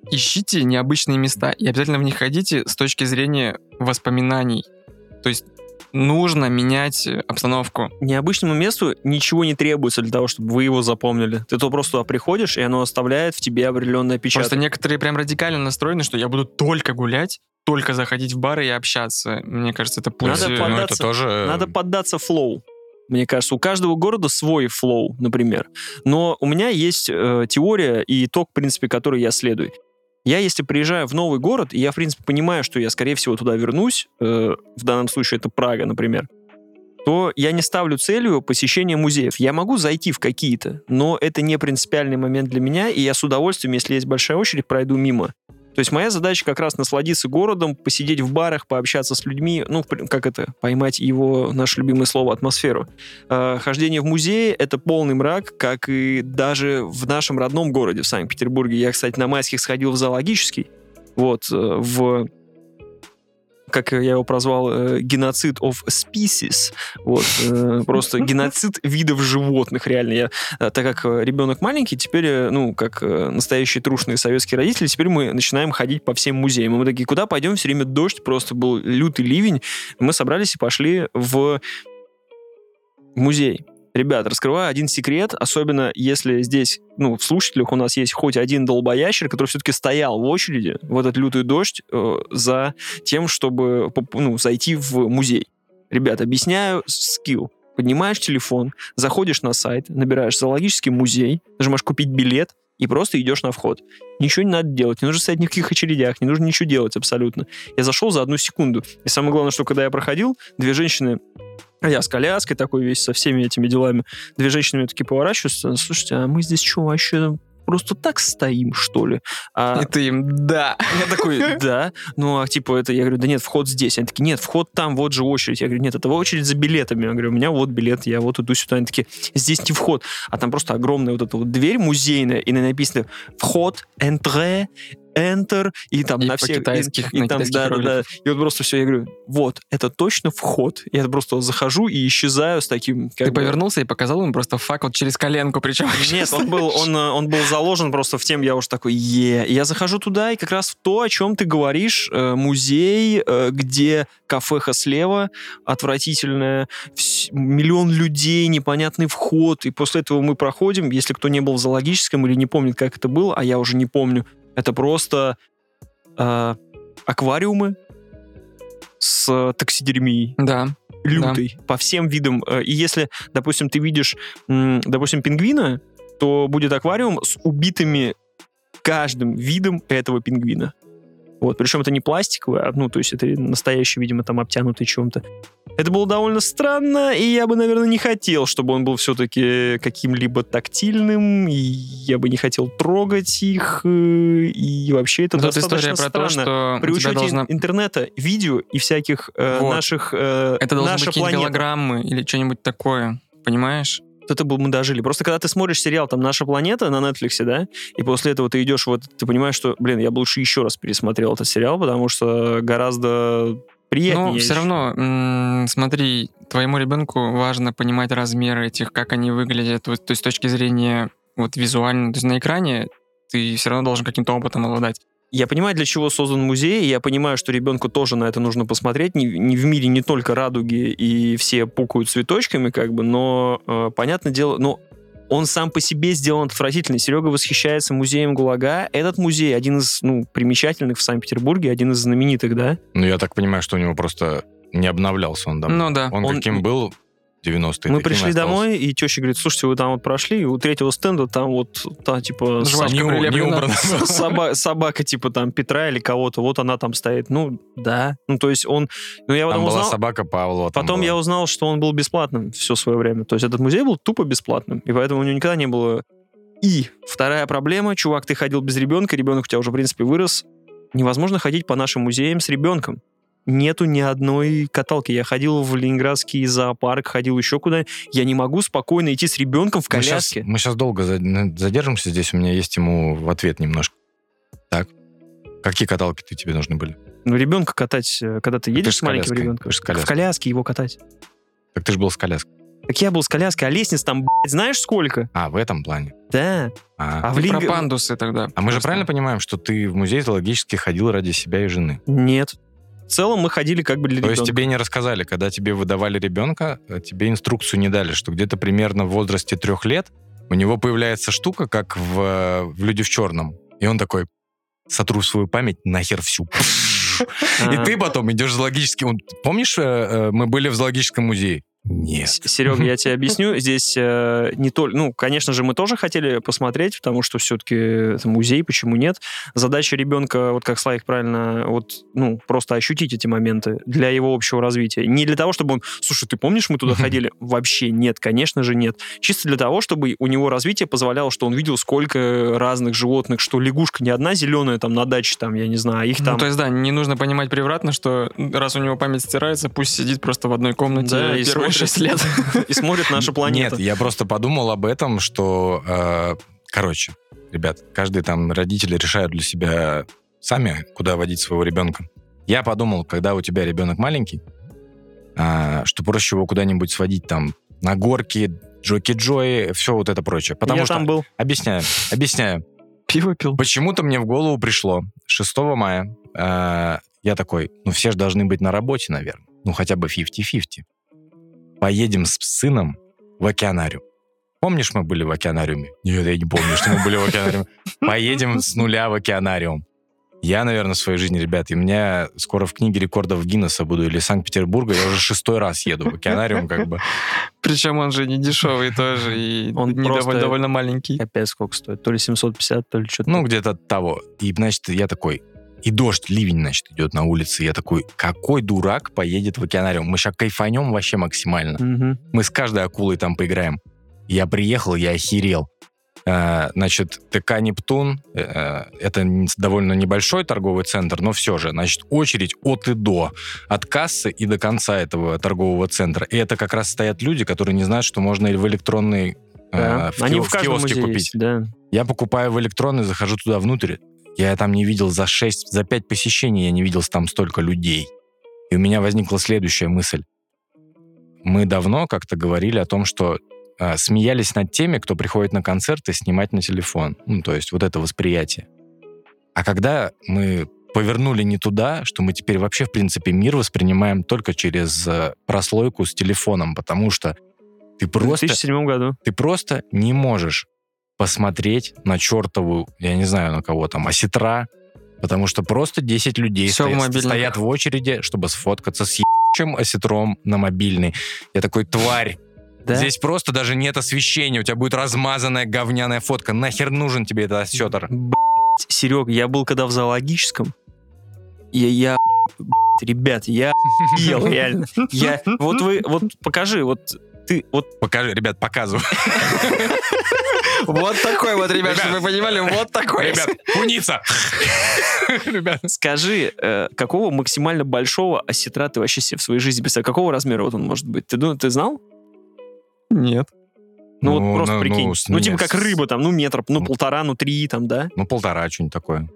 Speaker 3: ищите необычные места и обязательно в них ходите с точки зрения воспоминаний. То есть нужно менять обстановку.
Speaker 2: Необычному месту ничего не требуется для того, чтобы вы его запомнили. Ты то просто туда приходишь, и оно оставляет в тебе определенный отпечаток.
Speaker 3: Просто некоторые прям радикально настроены, что я буду только гулять, только заходить в бары и общаться. Мне кажется, это путь.
Speaker 2: Надо
Speaker 3: э,
Speaker 1: Ну,
Speaker 2: податься-
Speaker 1: это тоже...
Speaker 2: Надо поддаться flow. Мне кажется, у каждого города свой flow, например. Но у меня есть э, теория и итог, в принципе, который я следую. Я, если приезжаю в новый город, и я, в принципе, понимаю, что я, скорее всего, туда вернусь, э, в данном случае это Прага, например, то я не ставлю целью посещения музеев. Я могу зайти в какие-то, но это не принципиальный момент для меня, и я с удовольствием, если есть большая очередь, пройду мимо. То есть моя задача как раз насладиться городом, посидеть в барах, пообщаться с людьми, ну, как это, поймать его, наше любимое слово, атмосферу. Э, хождение в музее — это полный мрак, как и даже в нашем родном городе, в Санкт-Петербурге. Я, кстати, на майских сходил в зоологический, вот, э, в как я его прозвал, э, геноцид of species. Вот, э, просто геноцид видов животных, реально. Я, э, так как ребенок маленький, теперь, ну, как настоящие трушные советские родители, теперь мы начинаем ходить по всем музеям. И мы такие, куда пойдем? Все время дождь, просто был лютый ливень. Мы собрались и пошли в музей. Ребят, раскрываю один секрет, особенно если здесь, ну, в слушателях у нас есть хоть один долбоящер, который все-таки стоял в очереди в этот лютый дождь э, за тем, чтобы ну, зайти в музей. Ребят, объясняю скилл. Поднимаешь телефон, заходишь на сайт, набираешь зоологический музей, нажимаешь купить билет и просто идешь на вход. Ничего не надо делать, не нужно стоять ни в каких очередях, не нужно ничего делать абсолютно. Я зашел за одну секунду. И самое главное, что когда я проходил, две женщины а я с коляской такой весь, со всеми этими делами. Две женщины мне такие поворачиваются. Слушайте, а мы здесь что, вообще просто так стоим, что ли? А
Speaker 3: И ты им, да.
Speaker 2: я такой, да. Ну, а типа это, я говорю, да нет, вход здесь. Они такие, нет, вход там, вот же очередь. Я говорю, нет, это очередь за билетами. Я говорю, у меня вот билет, я вот иду сюда. Они такие, здесь не вход. А там просто огромная вот эта вот дверь музейная, и на ней написано вход, entrer, enter, и там
Speaker 3: И
Speaker 2: на всех...
Speaker 3: китайских-
Speaker 2: и,
Speaker 3: на
Speaker 2: и там, да, да, да. И вот просто все, я говорю, вот, это точно вход. Я просто захожу и исчезаю с таким...
Speaker 3: Ты
Speaker 2: бы-
Speaker 3: повернулся и показал им просто факт вот через коленку, причем.
Speaker 2: нет, он был, он, э, он был заложен просто в тем, я уж такой, е. И Я захожу туда, и как раз в то, о чем ты говоришь, э, музей, э, где кафеха слева отвратительная, миллион людей, непонятный вход, и после этого мы проходим, если кто не был в зоологическом или не помнит, как это было, а я уже не помню, это просто э, аквариумы с таксидермией
Speaker 3: Да.
Speaker 2: лютый по всем видам. Э, И если, допустим, ты видишь, допустим, пингвина, то будет аквариум с убитыми каждым видом этого пингвина. Вот, причем это не пластиковый, а, ну, то есть это настоящий, видимо, там обтянутый чем-то. Это было довольно странно, и я бы, наверное, не хотел, чтобы он был все-таки каким-либо тактильным, и я бы не хотел трогать их, э, и вообще это
Speaker 3: Тут
Speaker 2: достаточно
Speaker 3: история про то,
Speaker 2: странно.
Speaker 3: что
Speaker 2: При учете
Speaker 3: должна...
Speaker 2: интернета, видео и всяких э,
Speaker 3: Вот.
Speaker 2: наших... э,
Speaker 3: Это должны быть
Speaker 2: планета.
Speaker 3: голограммы или что-нибудь такое. Понимаешь?
Speaker 2: Вот это бы мы дожили. Просто когда ты смотришь сериал там «Наша планета» на Netflix, да, и после этого ты идешь вот, ты понимаешь, что, блин, я бы лучше еще раз пересмотрел этот сериал, потому что гораздо приятнее.
Speaker 3: Но все равно, смотри, твоему ребенку важно понимать размеры этих, как они выглядят, вот, то есть с точки зрения вот визуально, то есть на экране ты все равно должен каким-то опытом обладать.
Speaker 2: Я понимаю, для чего создан музей, я понимаю, что ребенку тоже на это нужно посмотреть. Не, не в мире не только радуги и все пукают цветочками, как бы, но, э, понятное дело, ну, он сам по себе сделан отвратительный. Серега восхищается музеем ГУЛАГа. Этот музей один из, ну, примечательных в Санкт-Петербурге, один из знаменитых, да?
Speaker 1: Ну, я так понимаю, что у него просто не обновлялся он давно.
Speaker 3: Ну да.
Speaker 1: Он,
Speaker 2: Он-
Speaker 1: каким был 90-е,
Speaker 2: Мы пришли домой, и теща говорит, слушайте, вы там вот прошли, и у третьего стенда там вот та, типа,
Speaker 3: Жвачка
Speaker 1: Не, не
Speaker 2: соба- собака типа там Петра или кого-то, вот она там стоит. Ну, да. Ну, то есть он... Ну, я
Speaker 1: Там
Speaker 2: потом
Speaker 1: была
Speaker 2: узнал...
Speaker 1: собака Павлова. там
Speaker 2: Потом
Speaker 1: была.
Speaker 2: я узнал, что он был бесплатным все свое время. То есть этот музей был тупо бесплатным. И поэтому у него никогда не было... И вторая проблема, чувак, ты ходил без ребенка, ребенок у тебя уже, в принципе, вырос. Невозможно ходить по нашим музеям с ребенком. Нету ни одной каталки. Я ходил в Ленинградский зоопарк, ходил еще куда. Я не могу спокойно идти с ребенком в
Speaker 1: Мы щас,
Speaker 2: коляске.
Speaker 1: мы сейчас долго на- задержимся здесь, у меня есть ему в ответ немножко. Так. Какие каталки ты тебе нужны были?
Speaker 2: Ну, ребенка катать, э, когда ты едешь
Speaker 1: ж
Speaker 2: с маленьким ребенком.
Speaker 1: ты.
Speaker 2: В коляске его катать.
Speaker 1: Так ты же был с коляской.
Speaker 2: Так я был с коляской, а лестниц там, блядь, знаешь сколько?
Speaker 1: А, в этом плане.
Speaker 2: Да.
Speaker 1: А,
Speaker 2: А в
Speaker 3: Ты
Speaker 2: Линг-
Speaker 3: про пандусы тогда.
Speaker 1: А мы же правильно понимаем, что ты в музей зоологический ходил ради себя и жены?
Speaker 2: Нет. В целом мы ходили как бы для
Speaker 1: То есть
Speaker 2: ребенка.
Speaker 1: тебе не рассказали, когда тебе выдавали ребенка, э, тебе инструкцию не дали, что где-то примерно в возрасте трех лет у него появляется штука, как в, э, в «Люди в черном». И он такой, сотру свою память нахер всю. И ты потом идешь в зоологический... Помнишь, э, мы были в зоологическом музее? Нет.
Speaker 2: Серега, я тебе объясню. Здесь э, не только... Ну, конечно же, мы тоже хотели посмотреть, потому что все-таки это музей, почему нет? Задача ребенка, вот как Славик правильно, вот, ну, просто ощутить эти моменты для его общего развития. Не для того, чтобы он... Слушай, ты помнишь, мы туда ходили? Вообще нет, конечно же нет. Чисто для того, чтобы у него развитие позволяло, что он видел сколько разных животных, что лягушка не одна зеленая там на даче, там, я не знаю, а их
Speaker 3: Ну,
Speaker 2: там...
Speaker 3: то есть, да, не нужно понимать превратно, что раз у него память стирается, пусть сидит просто в одной комнате
Speaker 2: Да, и
Speaker 3: первые
Speaker 2: смотрит.
Speaker 3: шесть лет.
Speaker 2: и смотрит наша планета.
Speaker 1: Нет, я просто подумал об этом, что, э, короче, ребят, каждый там родители решают для себя сами, куда водить своего ребенка. Я подумал, когда у тебя ребенок маленький, а, что проще его куда-нибудь сводить там на горки, Джоки Джои, все вот это прочее. Потому
Speaker 2: я
Speaker 1: что,
Speaker 2: там был.
Speaker 1: объясняю, объясняю.
Speaker 3: Пиво пил.
Speaker 1: Почему-то мне в голову пришло 6 мая. э, я такой, ну все же должны быть на работе, наверное. Ну хотя бы 50-50. Поедем с сыном в океанариум. Помнишь, мы были в океанариуме? Нет, я не помню, что мы были в океанариуме. Поедем с нуля в океанариум. Я, наверное, в своей жизни, ребят, и меня скоро в книге рекордов Гиннесса буду или Санкт-Петербурга, я уже шестой раз еду в океанариум, как бы.
Speaker 3: Причем он же не дешевый тоже, и
Speaker 2: Он
Speaker 3: не
Speaker 2: просто-
Speaker 3: довольно, довольно маленький.
Speaker 2: Опять сколько стоит? То ли 750, то ли что-то.
Speaker 1: Ну, где-то того. И, значит, я такой, и дождь, ливень, значит, идет на улице. Я такой, какой дурак поедет в океанариум? Мы сейчас кайфанем вообще максимально.
Speaker 2: Мгм.
Speaker 1: Мы с каждой акулой там поиграем. Я приехал, я охерел. Э, Значит, ТК «Нептун» э, — это н- довольно небольшой торговый центр, но все же, значит, очередь от и до, от кассы и до конца этого торгового центра. И это как раз стоят люди, которые не знают, что можно в электронный э,
Speaker 2: Да.
Speaker 1: в,
Speaker 2: Они в каждом
Speaker 1: киоске купить.
Speaker 2: есть, да.
Speaker 1: Я покупаю в электронный, захожу туда внутрь. Я там не видел за 6, за 5 посещений, я не видел там столько людей. И у меня возникла следующая мысль. Мы давно как-то говорили о том, что э, смеялись над теми, кто приходит на концерты снимать на телефон. Ну, то есть вот это восприятие. А когда мы повернули не туда, что мы теперь вообще, в принципе, мир воспринимаем только через э, прослойку с телефоном, потому что ты
Speaker 2: В
Speaker 1: просто
Speaker 2: 2007 году.
Speaker 1: ты просто не можешь посмотреть на чертову, я не знаю на кого там, осетра, потому что просто 10 людей
Speaker 3: Всё в
Speaker 1: стоят,
Speaker 3: мобильниках.
Speaker 1: стоят в очереди, чтобы сфоткаться с ебучим осетром на мобильный. Я такой, тварь,
Speaker 2: Да?
Speaker 1: здесь просто даже нет освещения, у тебя будет размазанная говняная фотка. Нахер нужен тебе этот осетр?
Speaker 2: Серег, я был когда в зоологическом, и я, б***ь, ребят, я ел реально. Я, вот вы, вот покажи, вот ты, вот,
Speaker 1: Покажи, ребят, показывай.
Speaker 2: вот такой вот, ребят, чтобы вы понимали, вот такой.
Speaker 1: Ребят, куница. Ребят.
Speaker 2: Скажи, э, какого максимально большого осетра ты вообще себе в своей жизни представляешь? Какого размера вот он может быть? Ты, думал- ты знал?
Speaker 3: Нет.
Speaker 2: Ну,
Speaker 1: Ну,
Speaker 2: вот просто
Speaker 1: ну,
Speaker 2: прикинь.
Speaker 1: ну,
Speaker 2: Ну, типа как рыба там, ну, метр, ну,
Speaker 1: Ну.
Speaker 2: полтора, ну, три там, да?
Speaker 1: Ну, полтора, что-нибудь такое.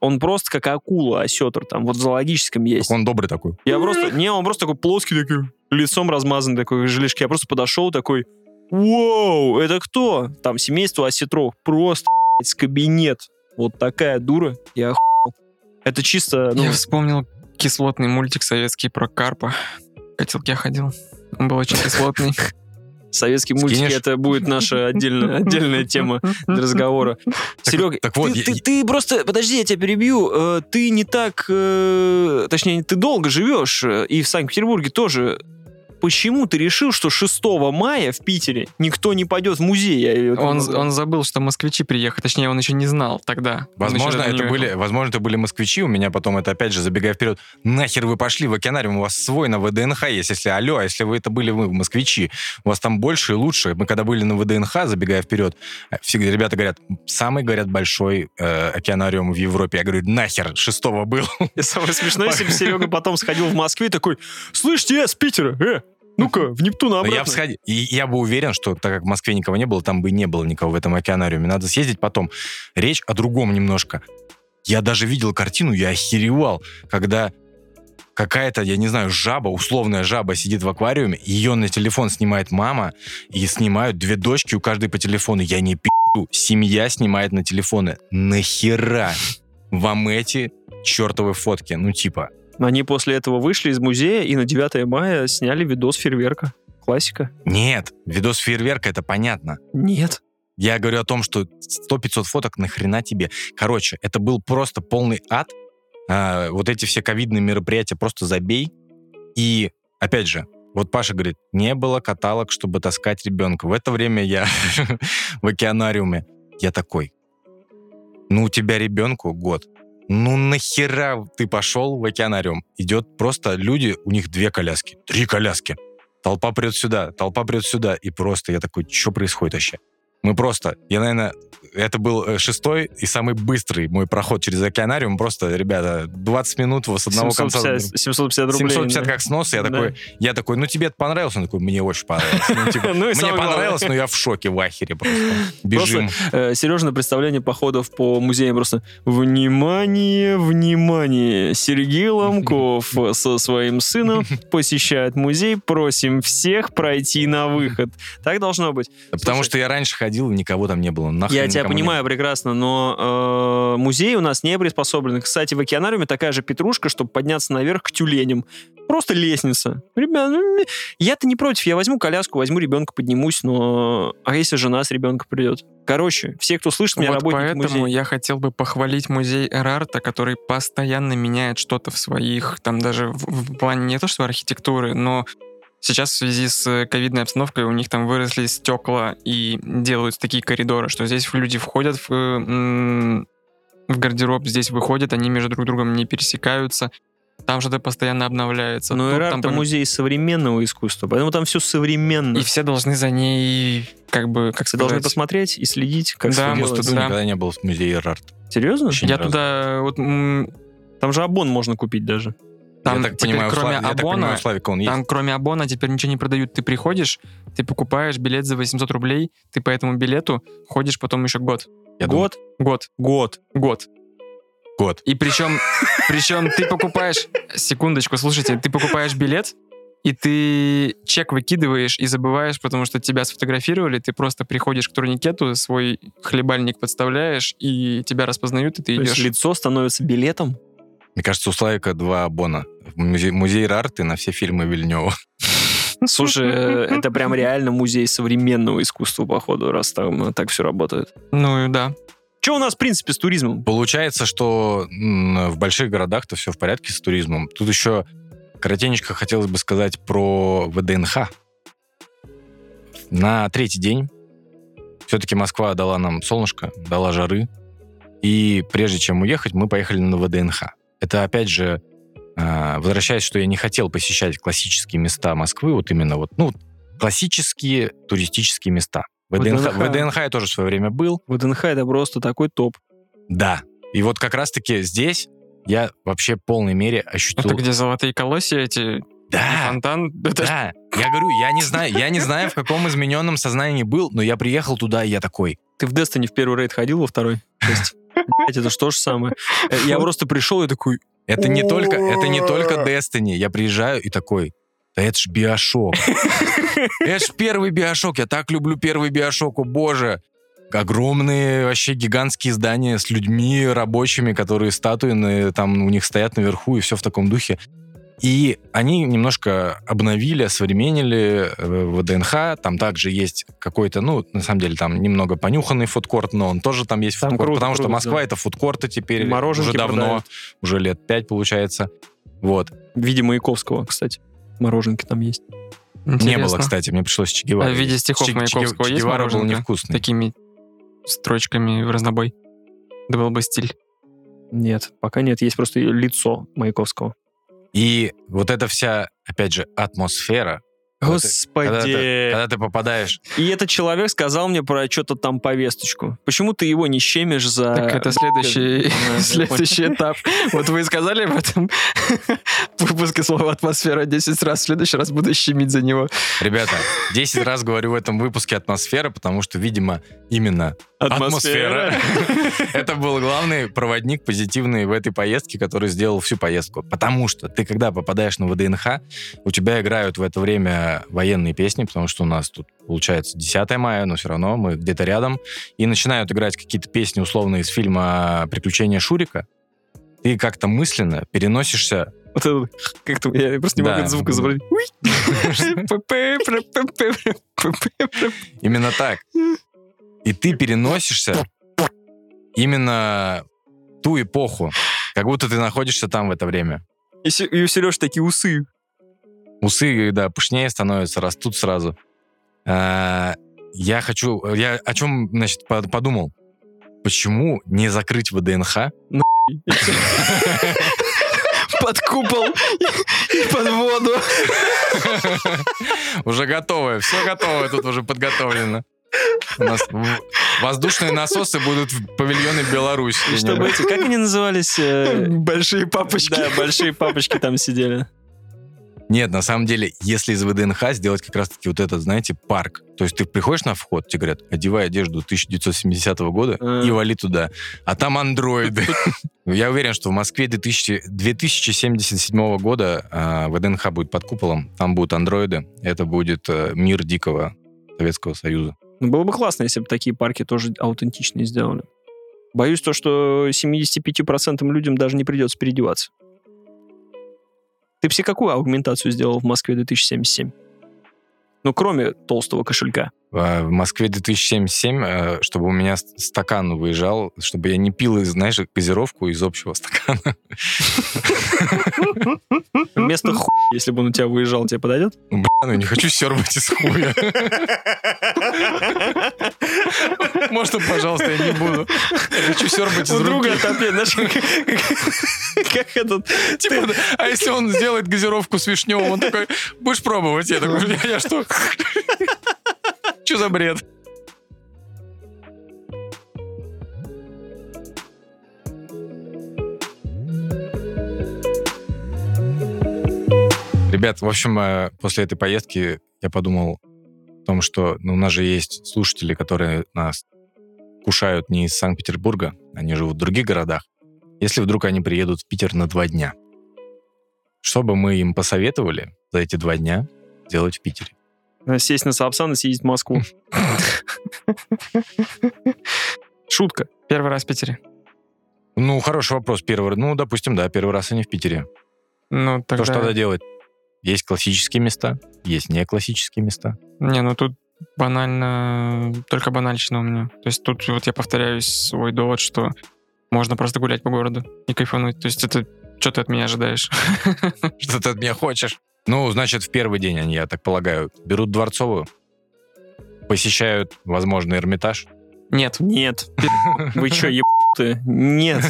Speaker 2: Он просто как акула, осетр там, вот в зоологическом есть.
Speaker 1: Он добрый такой.
Speaker 2: Я просто, не, он просто такой плоский, такой, лицом размазан, такой, желешки. Я просто подошел такой, вау, это кто? Там семейство осетров. Просто, блядь, кабинет. Вот такая дура. Я охуел. Это чисто, ну,
Speaker 3: Я вспомнил кислотный мультик советский про карпа. В котелке ходил. Он был очень кислотный.
Speaker 2: советские мультики,
Speaker 1: Скинешь?
Speaker 2: это будет наша отдельная, отдельная тема для разговора. Серега,
Speaker 1: так вот,
Speaker 2: ты,
Speaker 1: я-
Speaker 2: ты- ты просто, подожди, я тебя перебью, э, ты не так, э, точнее, ты долго живешь, э, и в Санкт-Петербурге тоже. Почему ты решил, что 6 мая в Питере никто не пойдет в музей? Я-
Speaker 3: Он, он забыл, что москвичи приехали. Точнее, он еще не знал тогда.
Speaker 1: Возможно, это были, возможно, это были москвичи. У меня потом это, опять же, забегая вперед, нахер вы пошли в океанариум, у вас свой на ВДНХ есть. Если, алло, а если вы это были вы, москвичи, у вас там больше и лучше. Мы когда были на ВДНХ, забегая вперед, э, всегда ребята говорят, самый, говорят, большой э, океанариум в Европе. Я говорю, нахер, шестого был.
Speaker 2: И самое смешное, если бы Серега потом сходил в Москве и такой, слышите, я с Питера, э, ну-ка, в Нептуна
Speaker 1: Но
Speaker 2: обратно.
Speaker 1: я, бы сходи- и я бы уверен, что так как в Москве никого не было, там бы и не было никого в этом океанариуме. Надо съездить потом. Речь о другом немножко. Я даже видел картину, я охеревал, когда какая-то, я не знаю, жаба, условная жаба сидит в аквариуме, ее на телефон снимает мама, и снимают две дочки у каждой по телефону. Я не пи***ю, семья снимает на телефоны. Нахера вам эти чертовы фотки? Ну, типа,
Speaker 2: Они после этого вышли из музея и на 9 мая сняли видос фейерверка. Классика.
Speaker 1: нет, видос фейерверка, это понятно.
Speaker 2: Нет.
Speaker 1: Я говорю о том, что 100-500 фоток нахрена тебе. Короче, это был просто полный ад. А, вот эти все ковидные мероприятия просто забей. И, опять же, вот Паша говорит, не было каталог, чтобы таскать ребенка. В это время я в океанариуме. Я такой, ну, у тебя ребенку год. Ну, нахера ты пошел в океанариум? Идет просто люди, у них две коляски, три коляски. Толпа прет сюда, толпа прет сюда. И просто я такой, что происходит вообще? Мы просто, я, наверное, это был э, шестой и самый быстрый мой проход через океанариум. Просто, ребята, 20 минут с одного конца...
Speaker 2: 750, 750 рублей.
Speaker 1: 750
Speaker 2: да.
Speaker 1: как снос, я
Speaker 2: Да.
Speaker 1: такой, я такой, ну тебе это понравилось? Он такой, мне очень понравилось. Ну, типа,
Speaker 2: Ну
Speaker 1: Мне понравилось, но я в шоке, в ахере просто. Бежим.
Speaker 2: Э, Сережа представление походов по музеям просто «Внимание, внимание! Сергей Ломков со своим сыном посещает музей. Просим всех пройти на выход». Так должно быть.
Speaker 1: Потому
Speaker 2: Слушай,
Speaker 1: что я раньше ходил, и никого там не было. Нахрен
Speaker 2: Я тебя понимаю прекрасно, но э, музей у нас не приспособлен. Кстати, в океанариуме такая же петрушка, чтобы подняться наверх к тюленям. Просто лестница. Ребят, ну, я-то не против. Я возьму коляску, возьму ребенка, поднимусь, но... А если жена с ребенком придет? Короче, все, кто слышит меня,
Speaker 3: Вот
Speaker 2: работники
Speaker 3: поэтому
Speaker 2: музея.
Speaker 3: я хотел бы похвалить музей Эрарта, который постоянно меняет что-то в своих, там даже в, в плане не то что архитектуры, но сейчас в связи с э, ковидной обстановкой у них там выросли стекла и делают такие коридоры, что здесь люди входят в, э, в гардероб, здесь выходят, они между друг другом не пересекаются. Там что-то постоянно обновляется.
Speaker 2: Но
Speaker 3: там
Speaker 2: это
Speaker 3: пом-
Speaker 2: музей современного искусства, поэтому там все современно.
Speaker 3: И все должны за ней, как бы, как
Speaker 2: Все должны
Speaker 3: сказать...
Speaker 2: посмотреть и следить, как
Speaker 3: Да,
Speaker 2: всё
Speaker 1: В
Speaker 3: может,
Speaker 2: делается.
Speaker 3: Да.
Speaker 1: никогда не был в музее Эрарт.
Speaker 2: Серьезно?
Speaker 1: Ни
Speaker 3: Я туда вот м,
Speaker 2: Там же абон можно купить даже.
Speaker 3: Там
Speaker 1: я так
Speaker 3: теперь
Speaker 1: понимаю,
Speaker 3: кроме
Speaker 1: Слав- я так
Speaker 3: Абона,
Speaker 1: понимаю, он есть.
Speaker 3: Там кроме Абона теперь ничего не продают. Ты приходишь, ты покупаешь билет за 800 рублей, ты по этому билету ходишь потом еще год.
Speaker 1: Я думаю,
Speaker 2: Год?
Speaker 3: Год.
Speaker 2: Год.
Speaker 3: Год.
Speaker 1: год.
Speaker 3: И причем, причем ты покупаешь... Секундочку, слушайте, ты покупаешь билет, и ты чек выкидываешь и забываешь, потому что тебя сфотографировали, ты просто приходишь к турникету, свой хлебальник подставляешь, и тебя распознают, и ты
Speaker 2: То есть
Speaker 3: идешь.
Speaker 2: лицо становится билетом?
Speaker 1: Мне кажется, у Славика два Абона. Музей, музей Эрарт и на все фильмы Вильнева.
Speaker 2: Слушай, э, это прям реально музей современного искусства, походу, раз там так все работает.
Speaker 3: Ну и да.
Speaker 2: Что у нас, в принципе, с туризмом?
Speaker 1: Получается, что в больших городах-то все в порядке с туризмом. Тут еще коротенечко хотелось бы сказать про ВДНХ. На третий день все-таки Москва дала нам солнышко, дала жары. И прежде чем уехать, мы поехали на ВДНХ. Это, опять же, А, возвращаясь, что я не хотел посещать классические места Москвы, вот именно вот, ну, классические туристические места. В ВДНХ,
Speaker 2: ВДНХ.
Speaker 1: в ВДНХ я тоже в свое время был,
Speaker 2: ВДНХ это просто такой топ.
Speaker 1: да. И вот как раз-таки здесь я вообще в полной мере ощутил...
Speaker 3: Это где золотые колосья эти, и
Speaker 1: Да,
Speaker 3: фонтан. Это
Speaker 1: да. Я говорю, я не знаю, я не знаю, в каком измененном сознании был, но я приехал туда, и я такой,
Speaker 2: Ты в Destiny в первый рейд ходил, во второй? части? Блядь, это же то же самое. Э, Я просто пришел и такой,
Speaker 1: это не только, это не только Destiny. Я приезжаю и такой, да это ж Биошок. Это ж первый Биошок. Я так люблю первый Биошок, о боже. Огромные вообще гигантские здания с людьми рабочими, которые статуи на- там у них стоят наверху и все в таком духе. И они немножко обновили, осовременили э, ВДНХ. Там также есть какой-то, ну, на самом деле, там немного понюханный фудкорт, но он тоже там есть
Speaker 2: Там
Speaker 1: фудкорт,
Speaker 2: круто,
Speaker 1: потому что
Speaker 2: круто,
Speaker 1: Москва
Speaker 2: да.
Speaker 1: это фудкорты теперь
Speaker 2: Мороженки
Speaker 1: уже давно,
Speaker 2: продают.
Speaker 1: уже лет пять получается. Вот.
Speaker 2: в виде Маяковского, кстати. Мороженки там есть.
Speaker 1: Не
Speaker 3: Интересно.
Speaker 1: было, кстати, мне пришлось с Че Геварой
Speaker 3: А в виде стихов
Speaker 1: Че- Че-
Speaker 3: Маяковского
Speaker 1: Че
Speaker 3: есть
Speaker 1: Гевара был невкусный.
Speaker 3: Такими строчками в разнобой. Это был бы стиль.
Speaker 2: Нет, пока нет. Есть просто лицо Маяковского.
Speaker 1: И вот эта вся, опять же, атмосфера, Ты- Когда ты,
Speaker 2: Господи.
Speaker 1: когда ты попадаешь...
Speaker 2: И этот человек сказал мне про что-то там повесточку. Почему ты его не щемишь за...
Speaker 3: Так это следующий, следующий этап. Вот вы сказали в этом выпуске слово «атмосфера» 10 раз. В следующий раз буду щемить за него.
Speaker 1: Ребята, 10 раз говорю в этом выпуске атмосфера, потому что, видимо, именно атмосфера. Это был главный проводник позитивный в этой поездке, который сделал всю поездку. Потому что ты, когда попадаешь на ВДНХ, у тебя играют в это время военные песни, потому что у нас тут получается 10 мая, но все равно мы где-то рядом, и начинают играть какие-то песни условно из фильма «Приключения Шурика», ты как-то мысленно переносишься
Speaker 2: Вот это, как-то, я просто не могу
Speaker 1: Да.
Speaker 2: этот звук изобразить.
Speaker 1: Именно так. И ты переносишься именно ту эпоху, как будто ты находишься там в это время.
Speaker 2: И и у Сережи такие усы.
Speaker 1: Усы, да, пышнее становятся, растут сразу. А, Я хочу... Я о чем, значит, под- подумал? Почему не закрыть ВДНХ?
Speaker 2: Под купол и под воду.
Speaker 1: Уже готовое, все готовое тут уже подготовлено. У нас воздушные насосы будут в павильоне Беларусь.
Speaker 2: Чтобы эти, как они назывались? э,
Speaker 3: Большие папочки.
Speaker 2: Да, большие папочки там сидели.
Speaker 1: Нет, на самом деле, если из ВДНХ сделать как раз-таки вот этот, знаете, парк, то есть ты приходишь на вход, тебе говорят, одевай одежду 1970 года и вали туда, а там андроиды. Я уверен, что в Москве 2000 2077 года а, ВДНХ будет под куполом, там будут андроиды, это будет э, мир дикого Советского Союза.
Speaker 2: Ну, было бы классно, если бы такие парки тоже аутентичные сделали. Боюсь то, что 75% людям даже не придется переодеваться. Ты все какую аугментацию сделал в Москве 2077? Ну, кроме толстого кошелька.
Speaker 1: А В Москве 2077, э, чтобы у меня ст- стакан выезжал, чтобы я не пил, знаешь, газировку из общего стакана.
Speaker 2: Вместо ху, если бы он у тебя выезжал, тебе подойдет?
Speaker 1: Бля, ну, не хочу сербать из хуя. Можно, пожалуйста, я не буду. Я хочу сербать из
Speaker 2: У друга отопление, знаешь, как- как- как этот...
Speaker 1: Типа, а если он сделает газировку с вишневым, он такой, будешь пробовать? Я такой, я, я что? Что за бред? Ребят, в общем, э, после этой поездки я подумал о том, что ну, у нас же есть слушатели, которые нас кушают не из Санкт-Петербурга, они живут в других городах. Если вдруг они приедут в Питер на два дня, что бы мы им посоветовали за эти два дня делать в Питере?
Speaker 2: Сесть на Сапсан и съездить в Москву. Шутка.
Speaker 3: Первый раз в Питере.
Speaker 1: Ну, хороший вопрос. Первый, ну, допустим, да, первый раз они в Питере.
Speaker 3: Ну, тогда...
Speaker 1: То, что надо делать? Есть классические места, есть не классические места.
Speaker 3: Не, ну тут банально, только банальщина у меня. То есть тут вот я повторяюсь свой довод, что можно просто гулять по городу и кайфануть. То есть это что ты от меня ожидаешь?
Speaker 1: Что ты от меня хочешь? Ну, значит, в первый день они, я так полагаю, берут Дворцовую, посещают, возможно, Эрмитаж.
Speaker 3: Нет.
Speaker 2: Нет. Вы что, ебаты? Нет.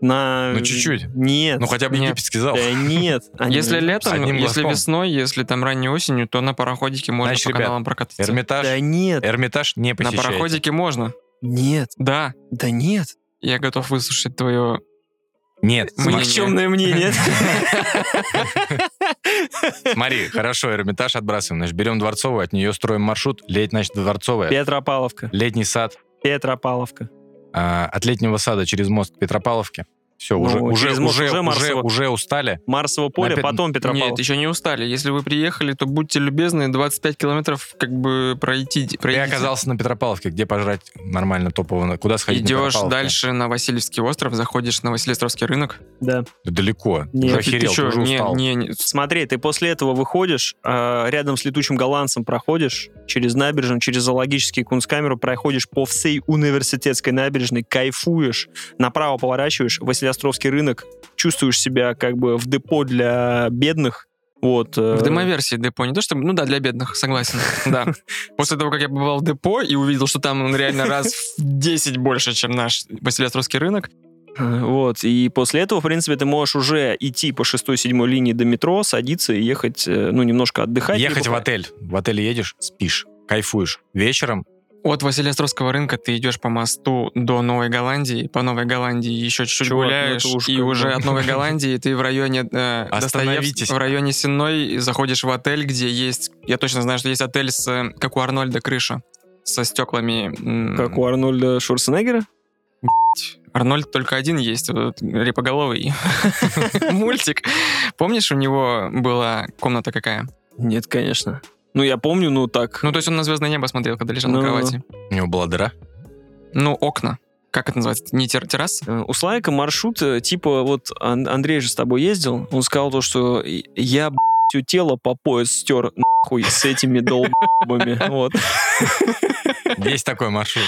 Speaker 2: На...
Speaker 1: Ну, чуть-чуть.
Speaker 2: Нет.
Speaker 1: Ну, хотя бы
Speaker 3: Нет.
Speaker 1: египетский зал.
Speaker 2: Да нет. Они-
Speaker 3: Если летом,
Speaker 1: одним
Speaker 3: если
Speaker 1: глазком.
Speaker 3: весной, если там ранней осенью, то на пароходике можно
Speaker 1: Значит,
Speaker 3: по
Speaker 1: ребят,
Speaker 3: каналам прокатиться.
Speaker 1: Эрмитаж,
Speaker 2: Да нет.
Speaker 1: Эрмитаж не
Speaker 3: На
Speaker 1: посещайте.
Speaker 3: пароходике можно.
Speaker 2: Нет.
Speaker 3: Да,
Speaker 2: Да нет.
Speaker 3: я готов выслушать твое...
Speaker 1: Нет,
Speaker 3: Мнение.
Speaker 2: Никчемное мнение.
Speaker 1: смотри, хорошо, Эрмитаж отбрасываем. Значит, берем Дворцовую, от нее строим маршрут. Леть, значит, Дворцовая.
Speaker 2: Петропавловка.
Speaker 1: Летний сад.
Speaker 2: Петропавловка.
Speaker 1: А, от Летнего сада через мост к Петропавловке. Все,
Speaker 2: Ну,
Speaker 1: уже, уже, уже,
Speaker 2: уже
Speaker 1: уже,
Speaker 2: Марсово.
Speaker 1: уже устали.
Speaker 2: Марсово поле,
Speaker 1: Опять-
Speaker 2: потом Петропавловка.
Speaker 3: Нет, еще не устали. Если вы приехали, то будьте любезны, 25 километров как бы пройти. Пройдите.
Speaker 1: оказался на Петропавловке, где пожрать нормально топового, куда сходить на
Speaker 3: Идешь
Speaker 1: Петропавловке?
Speaker 3: дальше на Васильевский остров, заходишь на Василиостровский рынок.
Speaker 2: Да.
Speaker 1: Да далеко,
Speaker 2: Нет,
Speaker 1: уже
Speaker 2: ты-
Speaker 3: Ты
Speaker 1: охерел, ты,
Speaker 3: чё?
Speaker 1: уже
Speaker 3: не,
Speaker 1: устал.
Speaker 3: не, не.
Speaker 2: Смотри, ты после этого выходишь, а, рядом с летучим голландцем проходишь, через набережную, через зоологический кунсткамеру проходишь по всей университетской набережной, кайфуешь, направо поворачиваешь, Василиостровский рынок, чувствуешь себя как бы в депо для бедных, вот. э,
Speaker 3: В демоверсии депо, не то чтобы, ну да, для бедных, согласен, да. После того, как я побывал в депо и увидел, что там он реально раз в 10 больше, чем наш Василиостровский рынок,
Speaker 2: Э, Вот, и после этого, в принципе, ты можешь уже идти по шестой-седьмой линии до метро, садиться и ехать, э, ну, немножко отдыхать.
Speaker 1: Ехать
Speaker 2: либо-
Speaker 1: в отель. В отель едешь, спишь, кайфуешь. Вечером
Speaker 3: от Василиостровского рынка ты идешь по мосту до Новой Голландии, по Новой Голландии еще чуть-чуть
Speaker 2: Чувак, ну
Speaker 3: гуляешь,
Speaker 2: уж
Speaker 3: и уже от Новой Голландии ты в районе э,
Speaker 1: Остановитесь.
Speaker 3: Достоевс- в районе Сенной заходишь в отель, где есть, я точно знаю, что есть отель с, как у Арнольда, крыша со стеклами.
Speaker 2: Как у Арнольда Шварценеггера?
Speaker 3: Арнольд только один есть, вот, репоголовый мультик. Помнишь, у него была комната какая?
Speaker 2: Нет, конечно. Ну, я помню, ну, так.
Speaker 3: Ну, то есть он на звездное небо смотрел, когда лежал на
Speaker 2: Ну.
Speaker 3: кровати.
Speaker 1: у него была дыра.
Speaker 3: Ну, окна. Как это называется? Не тер- терраса?
Speaker 2: Э, У Славика маршрут, э, типа, вот Ан- Андрей же с тобой ездил, он сказал то, что я, все тело по пояс стер нахуй с этими долбами. Вот.
Speaker 1: Есть такой маршрут.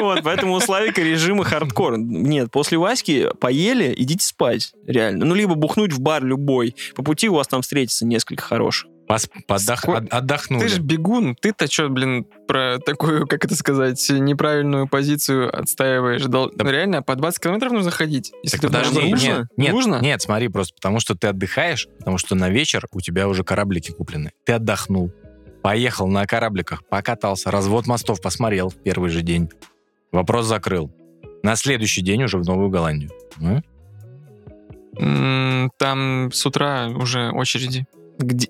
Speaker 2: Вот, поэтому у Славика режима хардкор. Нет, после Васьки поели, идите спать, реально. Ну, либо бухнуть в бар любой. По пути у вас там встретится несколько хороших.
Speaker 1: Пос- подох-
Speaker 3: Ско-
Speaker 1: от- Отдохнули.
Speaker 3: Ты же бегун, ты-то что, блин, про такую, как это сказать, неправильную позицию отстаиваешь? Дол-
Speaker 1: Да.
Speaker 3: Ну, реально, по 20 километров нужно ходить. Если
Speaker 1: Так
Speaker 3: ты
Speaker 1: подожди,
Speaker 2: нужно?
Speaker 1: нет, нет,
Speaker 3: Нужно?
Speaker 1: нет, смотри, просто потому что ты отдыхаешь, потому что на вечер у тебя уже кораблики куплены. Ты отдохнул, поехал на корабликах, покатался, развод мостов посмотрел в первый же день. Вопрос закрыл. На следующий день уже в Новую Голландию.
Speaker 3: М, Там с утра уже очереди
Speaker 2: Где?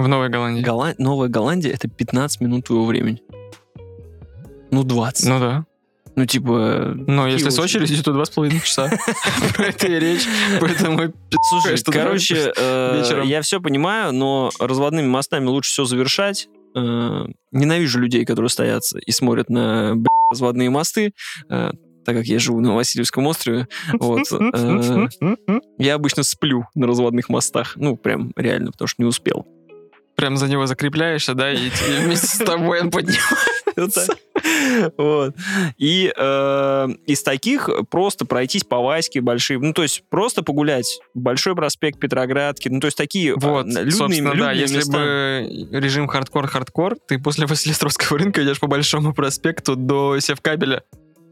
Speaker 3: В Новой Голландии.
Speaker 2: Голланд- Новая Голландия — это 15 минут твоего времени. Ну, 20. Ну,
Speaker 3: Ну да.
Speaker 2: типа...
Speaker 3: Но если с
Speaker 2: очереди.
Speaker 3: очередью, то два с половиной часа. Про это и речь. Поэтому
Speaker 2: Слушай, короче, э, я все понимаю, но разводными мостами лучше все завершать. Э, Ненавижу людей, которые стоят и смотрят на разводные мосты, э, так как я живу на Васильевском острове. Вот, я обычно сплю на разводных мостах. Ну, прям реально, потому что не успел.
Speaker 3: Прям за него закрепляешься, да, и вместе с тобой он поднимается.
Speaker 2: Вот. И э, из таких просто пройтись по Ваське большие, ну, то есть просто погулять. Большой проспект Петроградки, ну, то есть такие
Speaker 3: Вот,
Speaker 2: э, людные,
Speaker 3: собственно, да,
Speaker 2: людные
Speaker 3: если
Speaker 2: места.
Speaker 3: бы режим хардкор-хардкор, ты после Василеостровского рынка идешь по большому проспекту до Севкабеля,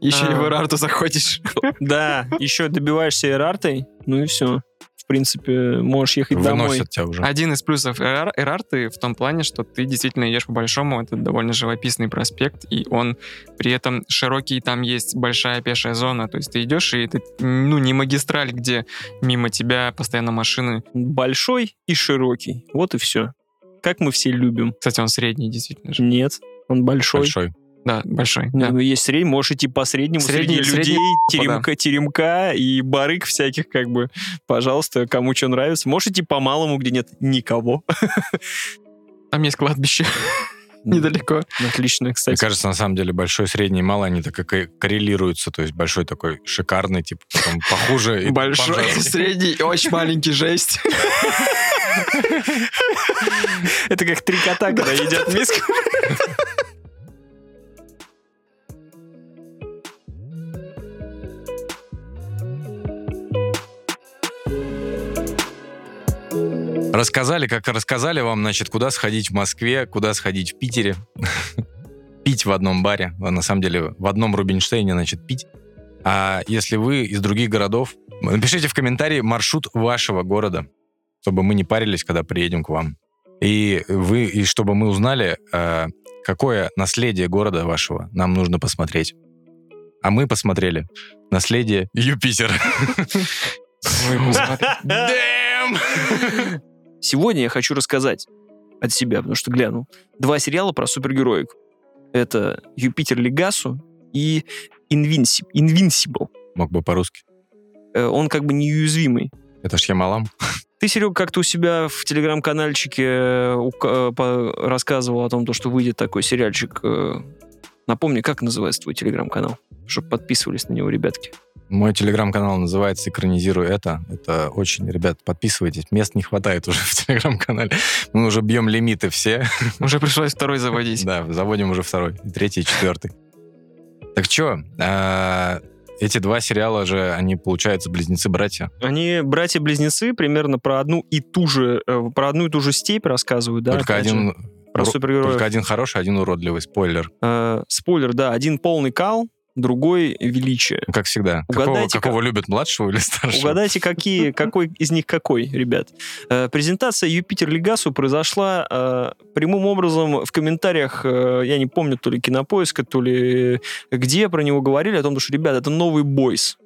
Speaker 3: еще и
Speaker 2: А.
Speaker 3: в Ирарту заходишь.
Speaker 2: Да, еще добиваешься Эрартой, ну и все. В принципе, можешь ехать домой.
Speaker 1: Выносят тебя уже.
Speaker 3: Один из плюсов Эрар- Эрарты в том плане, что ты действительно идешь по большому, это довольно живописный проспект, и он при этом широкий, там есть большая пешая зона, то есть ты идешь, и это, ну, не магистраль, где мимо тебя постоянно машины.
Speaker 2: Большой и широкий. Вот и все. Как мы все любим.
Speaker 3: Кстати, он средний, действительно же.
Speaker 2: Нет, он большой.
Speaker 1: Большой.
Speaker 3: Да, большой.
Speaker 2: Ну,
Speaker 3: да.
Speaker 2: ну, есть средний, можешь идти по среднему,
Speaker 3: Средний-
Speaker 2: среди
Speaker 3: средний,
Speaker 2: людей,
Speaker 3: да.
Speaker 2: теремка, теремка и барыг всяких, как бы, пожалуйста, кому что нравится. Можешь идти по малому, где нет никого.
Speaker 3: Там есть кладбище недалеко.
Speaker 2: Отлично,
Speaker 1: Мне
Speaker 2: кстати.
Speaker 1: кажется, на самом деле большой, средний, малый, они так и ко- коррелируются. То есть большой такой шикарный, типа, потом похуже. и
Speaker 3: Большой, средний и очень маленький жесть.
Speaker 2: Это как три кота, когда едят миску.
Speaker 1: Рассказали, как рассказали вам, значит, куда сходить в Москве, куда сходить в Питере. Пить в одном баре. А На самом деле, в одном Рубинштейне, значит, пить. А если вы из других городов, напишите в комментарии маршрут вашего города, чтобы мы не парились, когда приедем к вам. И вы, и чтобы мы узнали, э, какое наследие города вашего нам нужно посмотреть. А мы посмотрели наследие Юпитера.
Speaker 3: Посмотрите.
Speaker 2: Сегодня я хочу рассказать от себя, потому что глянул. Два сериала про супергероик. Это «Юпитер Легасу» и Invinci- «Invincible».
Speaker 1: Мог бы по-русски.
Speaker 2: Э, Он как бы неуязвимый.
Speaker 1: Это ж Ямалам.
Speaker 2: Ты, Серега, как-то у себя в телеграм-канальчике э, по- рассказывал о том, то, что выйдет такой сериальчик. Напомни, как называется твой телеграм-канал? Чтобы подписывались на него, ребятки.
Speaker 1: Мой телеграм-канал называется «Экранизируй это». Это очень, ребят, подписывайтесь. Мест не хватает уже в телеграм-канале. Мы уже бьем лимиты все.
Speaker 3: Уже пришлось второй заводить.
Speaker 1: Да, заводим уже второй, третий, четвертый. Так что, эти два сериала же, они, получается, близнецы-братья.
Speaker 2: Они братья-близнецы, примерно про одну и ту же, э, про одну и ту же степь рассказывают, да?
Speaker 1: только, один,
Speaker 2: про
Speaker 1: уро-
Speaker 2: супергероев.
Speaker 1: только один хороший, один уродливый. Спойлер.
Speaker 2: Э, спойлер, да, один полный кал, другой величие.
Speaker 1: Как всегда. Какого,
Speaker 2: Угадайте,
Speaker 1: какого любят, младшего или старшего?
Speaker 2: Угадайте, какие, какой из них какой, ребят. Э, презентация Юпитер Легасу произошла э, прямым образом в комментариях, э, я не помню, то ли Кинопоиска, то ли где про него говорили, о том, что, ребят, это новый бойс.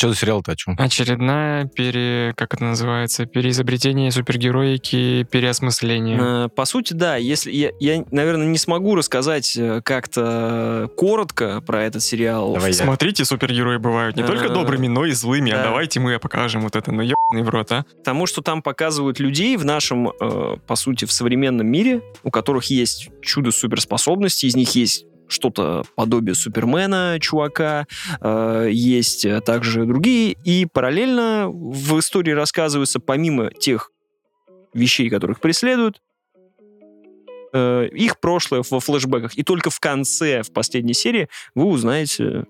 Speaker 1: Что за сериал-то о чем?
Speaker 3: Очередная пере... Как это называется? Переизобретение супергероики, переосмысление.
Speaker 2: Э, По сути, да, если я, я, наверное, не смогу рассказать э, как-то коротко про этот сериал.
Speaker 1: Давай я.
Speaker 3: Смотрите, супергерои бывают не только
Speaker 2: Э,
Speaker 3: добрыми, но и злыми.
Speaker 2: да.
Speaker 3: А давайте мы покажем вот это, ну ебаный в рот, а.
Speaker 2: Тому, что там показывают людей в нашем, э, по сути, в современном мире, у которых есть чудо суперспособности, из них есть что-то подобие Супермена, чувака, э, есть э, также другие, и параллельно в истории рассказывается, помимо тех вещей, которых преследуют, э, их прошлое во флешбеках. И только в конце, в последней серии, вы узнаете,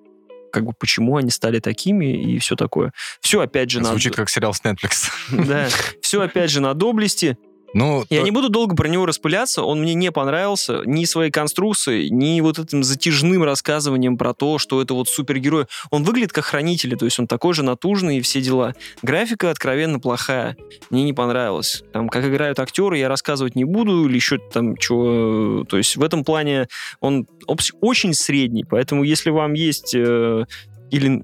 Speaker 2: как бы, почему они стали такими и все такое. Все, опять же, на...
Speaker 1: Звучит как сериал с Netflix.
Speaker 2: Да, все опять же на доблести.
Speaker 1: Ну,
Speaker 2: Я
Speaker 1: то-
Speaker 2: не буду долго про него распыляться, он мне не понравился ни своей конструкцией, ни вот этим затяжным рассказыванием про то, что это вот супергерой. Он выглядит как хранители, то есть он такой же натужный и все дела. Графика откровенно плохая, мне не понравилось. Там, как играют актеры, я рассказывать не буду, или еще там что. То есть в этом плане он очень средний, поэтому если вам есть э, или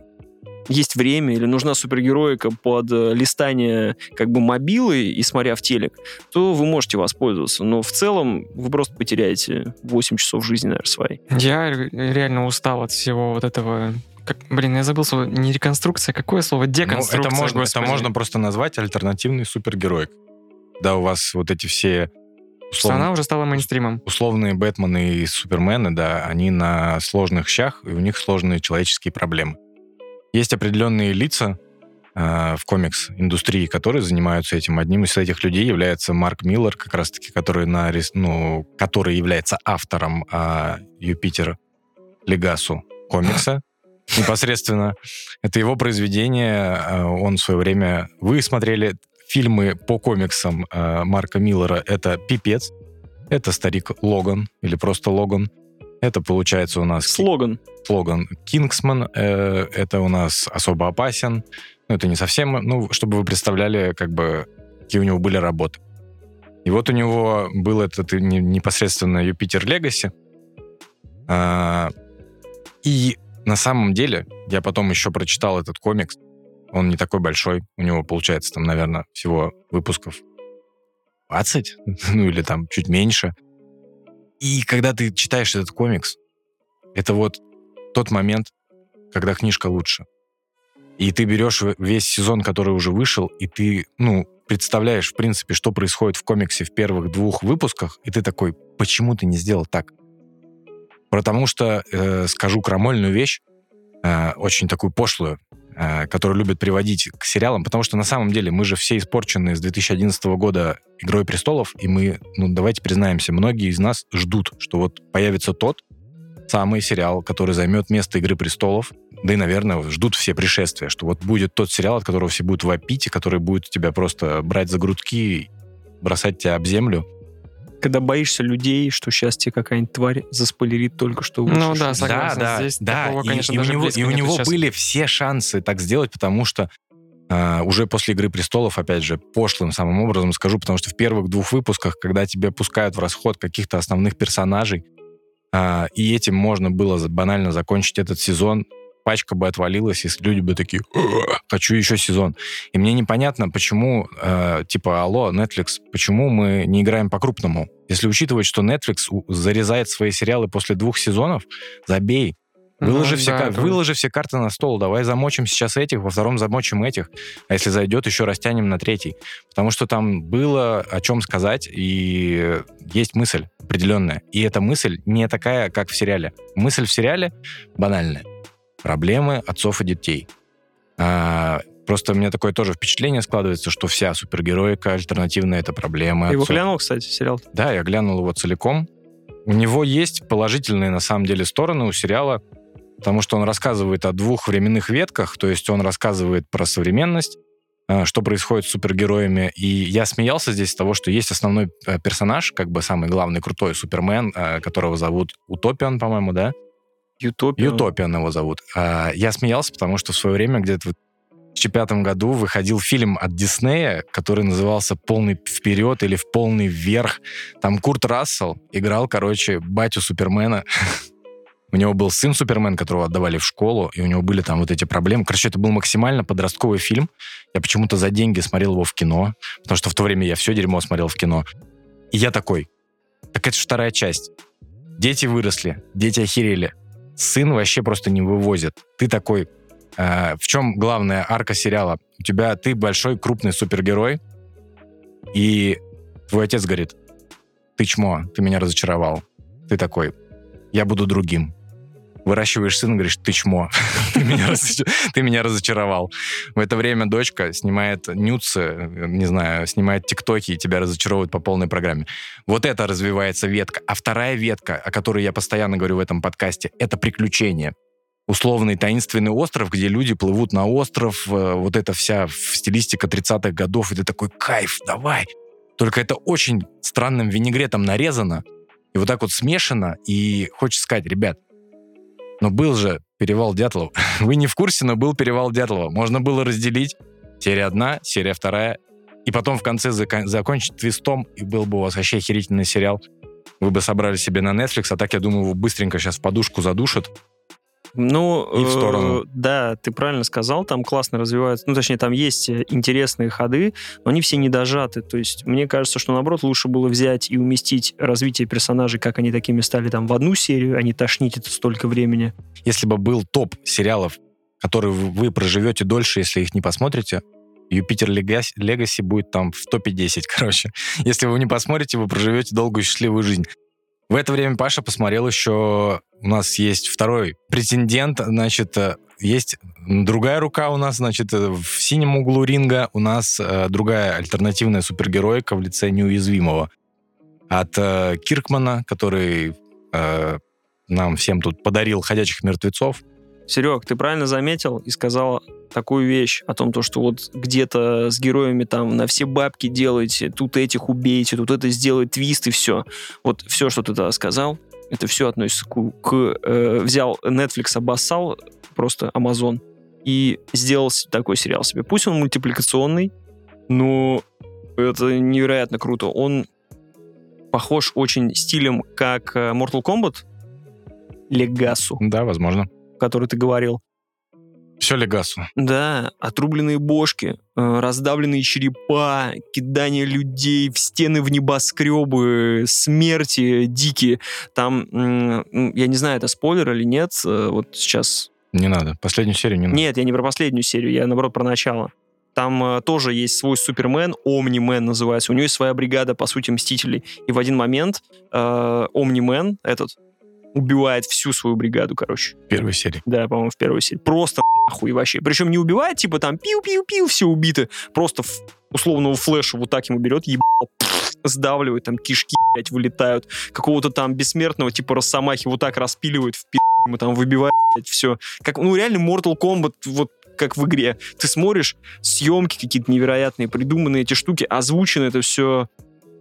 Speaker 2: есть время или нужна супергероика под э, листание как бы мобилы и смотря в телек, то вы можете воспользоваться. Но в целом вы просто потеряете 8 часов жизни, наверное, своей.
Speaker 3: Я ре- реально устал от всего вот этого. Как, блин, я забыл слово. Не реконструкция, какое слово?
Speaker 1: ну,
Speaker 3: Деконструкция,
Speaker 1: это, можно, это можно просто назвать альтернативный супергерой. Да, у вас вот эти все
Speaker 3: Что она
Speaker 1: условно-
Speaker 3: уже стала мейнстримом.
Speaker 1: условные Бэтмены и Супермены, да, они на сложных щах, и у них сложные человеческие проблемы. Есть определенные лица э, в комикс-индустрии, которые занимаются этим. Одним из этих людей является Марк Миллер, как раз-таки, который, нарис- ну, который является автором э, Юпитера Легасу комикса непосредственно. Это его произведение. э, Он в свое время... Вы смотрели фильмы по комиксам э, Марка Миллера. Это «Пипец», это старик Логан, или просто Логан. Это получается у нас
Speaker 2: Слоган.
Speaker 1: слоган Кингсман. э, это у нас особо опасен. Ну, это не совсем, ну, чтобы вы представляли, как бы, какие у него были работы. И вот у него был этот непосредственно Юпитер Легаси. А, И на самом деле, я потом еще прочитал этот комикс. Он не такой большой. У него, получается, там, наверное, всего выпусков 20, ну или там чуть меньше. И когда ты читаешь этот комикс, это вот тот момент, когда книжка лучше. И ты берешь весь сезон, который уже вышел, и ты, ну, представляешь, в принципе, что происходит в комиксе в первых двух выпусках, и ты такой, почему ты не сделал так? Потому что, э, скажу крамольную вещь, э, очень такую пошлую, э, которую любят приводить к сериалам, потому что на самом деле мы же все испорчены с 2011 года «Игрой престолов», и мы, ну, давайте признаемся, многие из нас ждут, что вот появится тот самый сериал, который займет место «Игры престолов», да и, наверное, ждут все пришествия, что вот будет тот сериал, от которого все будут вопить, и который будет тебя просто брать за грудки, бросать тебя об землю.
Speaker 2: Когда боишься людей, что сейчас тебе какая-нибудь тварь заспойлерит только что вышедший.
Speaker 3: Ну да,
Speaker 1: Да,
Speaker 3: согласен.
Speaker 1: да,
Speaker 3: Здесь
Speaker 1: да.
Speaker 3: такого,
Speaker 1: и,
Speaker 3: конечно,
Speaker 1: и у
Speaker 3: даже
Speaker 1: него, и у него
Speaker 3: сейчас.
Speaker 1: были все шансы так сделать, потому что а, уже после «Игры престолов», опять же, пошлым самым образом скажу, потому что в первых двух выпусках, когда тебя пускают в расход каких-то основных персонажей, а, и этим можно было банально закончить этот сезон, пачка бы отвалилась, если люди бы такие, «О, хочу еще сезон. И мне непонятно, почему, э, типа, алло, Netflix, почему мы не играем по-крупному? Если учитывать, что Netflix зарезает свои сериалы после двух сезонов, забей. Выложи,
Speaker 3: Ну,
Speaker 1: все,
Speaker 3: да,
Speaker 1: кар-
Speaker 3: это-
Speaker 1: выложи все карты на стол, давай замочим сейчас этих, во втором замочим этих, а если зайдет, еще растянем на третий. Потому что там было о чем сказать, и есть мысль определенная. И эта мысль не такая, как в сериале. Мысль в сериале банальная. Проблемы отцов и детей. А, просто у меня такое тоже впечатление складывается, что вся супергероика альтернативная — это проблемы
Speaker 2: Ты его
Speaker 1: отцов.
Speaker 2: глянул, кстати, сериал?
Speaker 1: Да, я глянул его целиком. У него есть положительные, на самом деле, стороны у сериала, потому что он рассказывает о двух временных ветках, то есть он рассказывает про современность, э, что происходит с супергероями. И я смеялся здесь с того, что есть основной э, персонаж, как бы самый главный крутой Супермен, э, которого зовут Утопиан, по-моему, да?
Speaker 2: Ютопия.
Speaker 1: Ютопиан его зовут. А, Я смеялся, потому что в свое время, где-то в 2005 году, выходил фильм от Диснея, который назывался «Полный вперед» или «В полный вверх». Там Курт Рассел играл, короче, батю Супермена. У него был сын Супермен, которого отдавали в школу, и у него были там вот эти проблемы. Короче, это был максимально подростковый фильм. Я почему-то за деньги смотрел его в кино, потому что в то время я все дерьмо смотрел в кино. И я такой, так это же вторая часть. Дети выросли, дети охерели. Сын вообще просто не вывозит. Ты такой, э, в чем главная арка сериала? У тебя ты большой, крупный супергерой, и твой отец говорит, ты чмо, ты меня разочаровал. Ты такой, я буду другим. Выращиваешь сына, говоришь, ты чмо, ты меня, разочаровал. В это время дочка снимает нюцы, не знаю, снимает тиктоки и тебя разочаровывает по полной программе. Вот это развивается ветка. А вторая ветка, о которой я постоянно говорю в этом подкасте, это приключение. Условный таинственный остров, где люди плывут на остров, э, вот эта вся стилистика 30-х годов, и ты такой, кайф, давай. Только это очень странным винегретом нарезано, и вот так вот смешано, и хочется сказать, ребят, но был же перевал Дятлова. Вы не в курсе, но был перевал Дятлова. Можно было разделить серия одна, серия вторая, и потом в конце зака- закончить твистом, и был бы у вас вообще охерительный сериал. Вы бы собрали себе на Netflix, а так, я думаю, его быстренько сейчас в подушку задушат.
Speaker 2: Ну,
Speaker 1: И в
Speaker 2: э,
Speaker 1: сторону.
Speaker 2: да, ты правильно сказал, там классно развиваются, ну, точнее, там есть э, интересные ходы, но они все не дожаты. То есть, мне кажется, что, наоборот, лучше было взять и уместить развитие персонажей, как они такими стали там в одну серию, а не тошнить это столько времени.
Speaker 1: Если бы был топ сериалов, которые вы проживете дольше, если их не посмотрите, Юпитер Легаси, Легаси будет там в топе 10, короче. Если вы не посмотрите, вы проживете долгую счастливую жизнь. В это время Паша посмотрел еще... У нас есть второй претендент, значит, э, есть другая рука у нас, значит, э, в синем углу ринга у нас э, другая альтернативная супергероика в лице неуязвимого. От э, Киркмана, который э, нам всем тут подарил «Ходячих мертвецов».
Speaker 2: Серег, ты правильно заметил и сказал такую вещь о том, то, что вот где-то с героями там на все бабки делаете, тут этих убейте, тут это сделай твист и все. Вот все, что ты тогда сказал, это все относится к... к, э, взял Netflix, обоссал просто Amazon и сделал такой сериал себе. Пусть он мультипликационный, но это невероятно круто. Он похож очень стилем, как э, Mortal Kombat, Легасу,
Speaker 1: Да, возможно.
Speaker 2: Который ты говорил.
Speaker 1: Все Легасу.
Speaker 2: Да, отрубленные бошки, э, раздавленные черепа, кидание людей в стены в небоскребы, смерти дикие. Там, я не знаю, это спойлер или нет, э, вот сейчас...
Speaker 1: Не надо. Последнюю серию не надо.
Speaker 2: Нет, я не про последнюю серию, я, наоборот, про начало. Там э, тоже есть свой Супермен, Омнимен называется. У него есть своя бригада, по сути, Мстителей. И в один момент э, Омнимен этот убивает всю свою бригаду, короче.
Speaker 1: В первой серии.
Speaker 2: Да, по-моему, в первой серии. Просто нахуй вообще. Причем не убивает, типа там пиу-пиу-пиу, все убиты. Просто в условного флеша вот так ему берет, ебало, пф, сдавливает, там кишки, блядь, вылетают. Какого-то там бессмертного, типа Росомахи, вот так распиливает в пи***, ему там выбивает, блядь, все. Как, ну, реально Mortal Kombat, вот как в игре. Ты смотришь, съемки какие-то невероятные, придуманные эти штуки, озвучено это все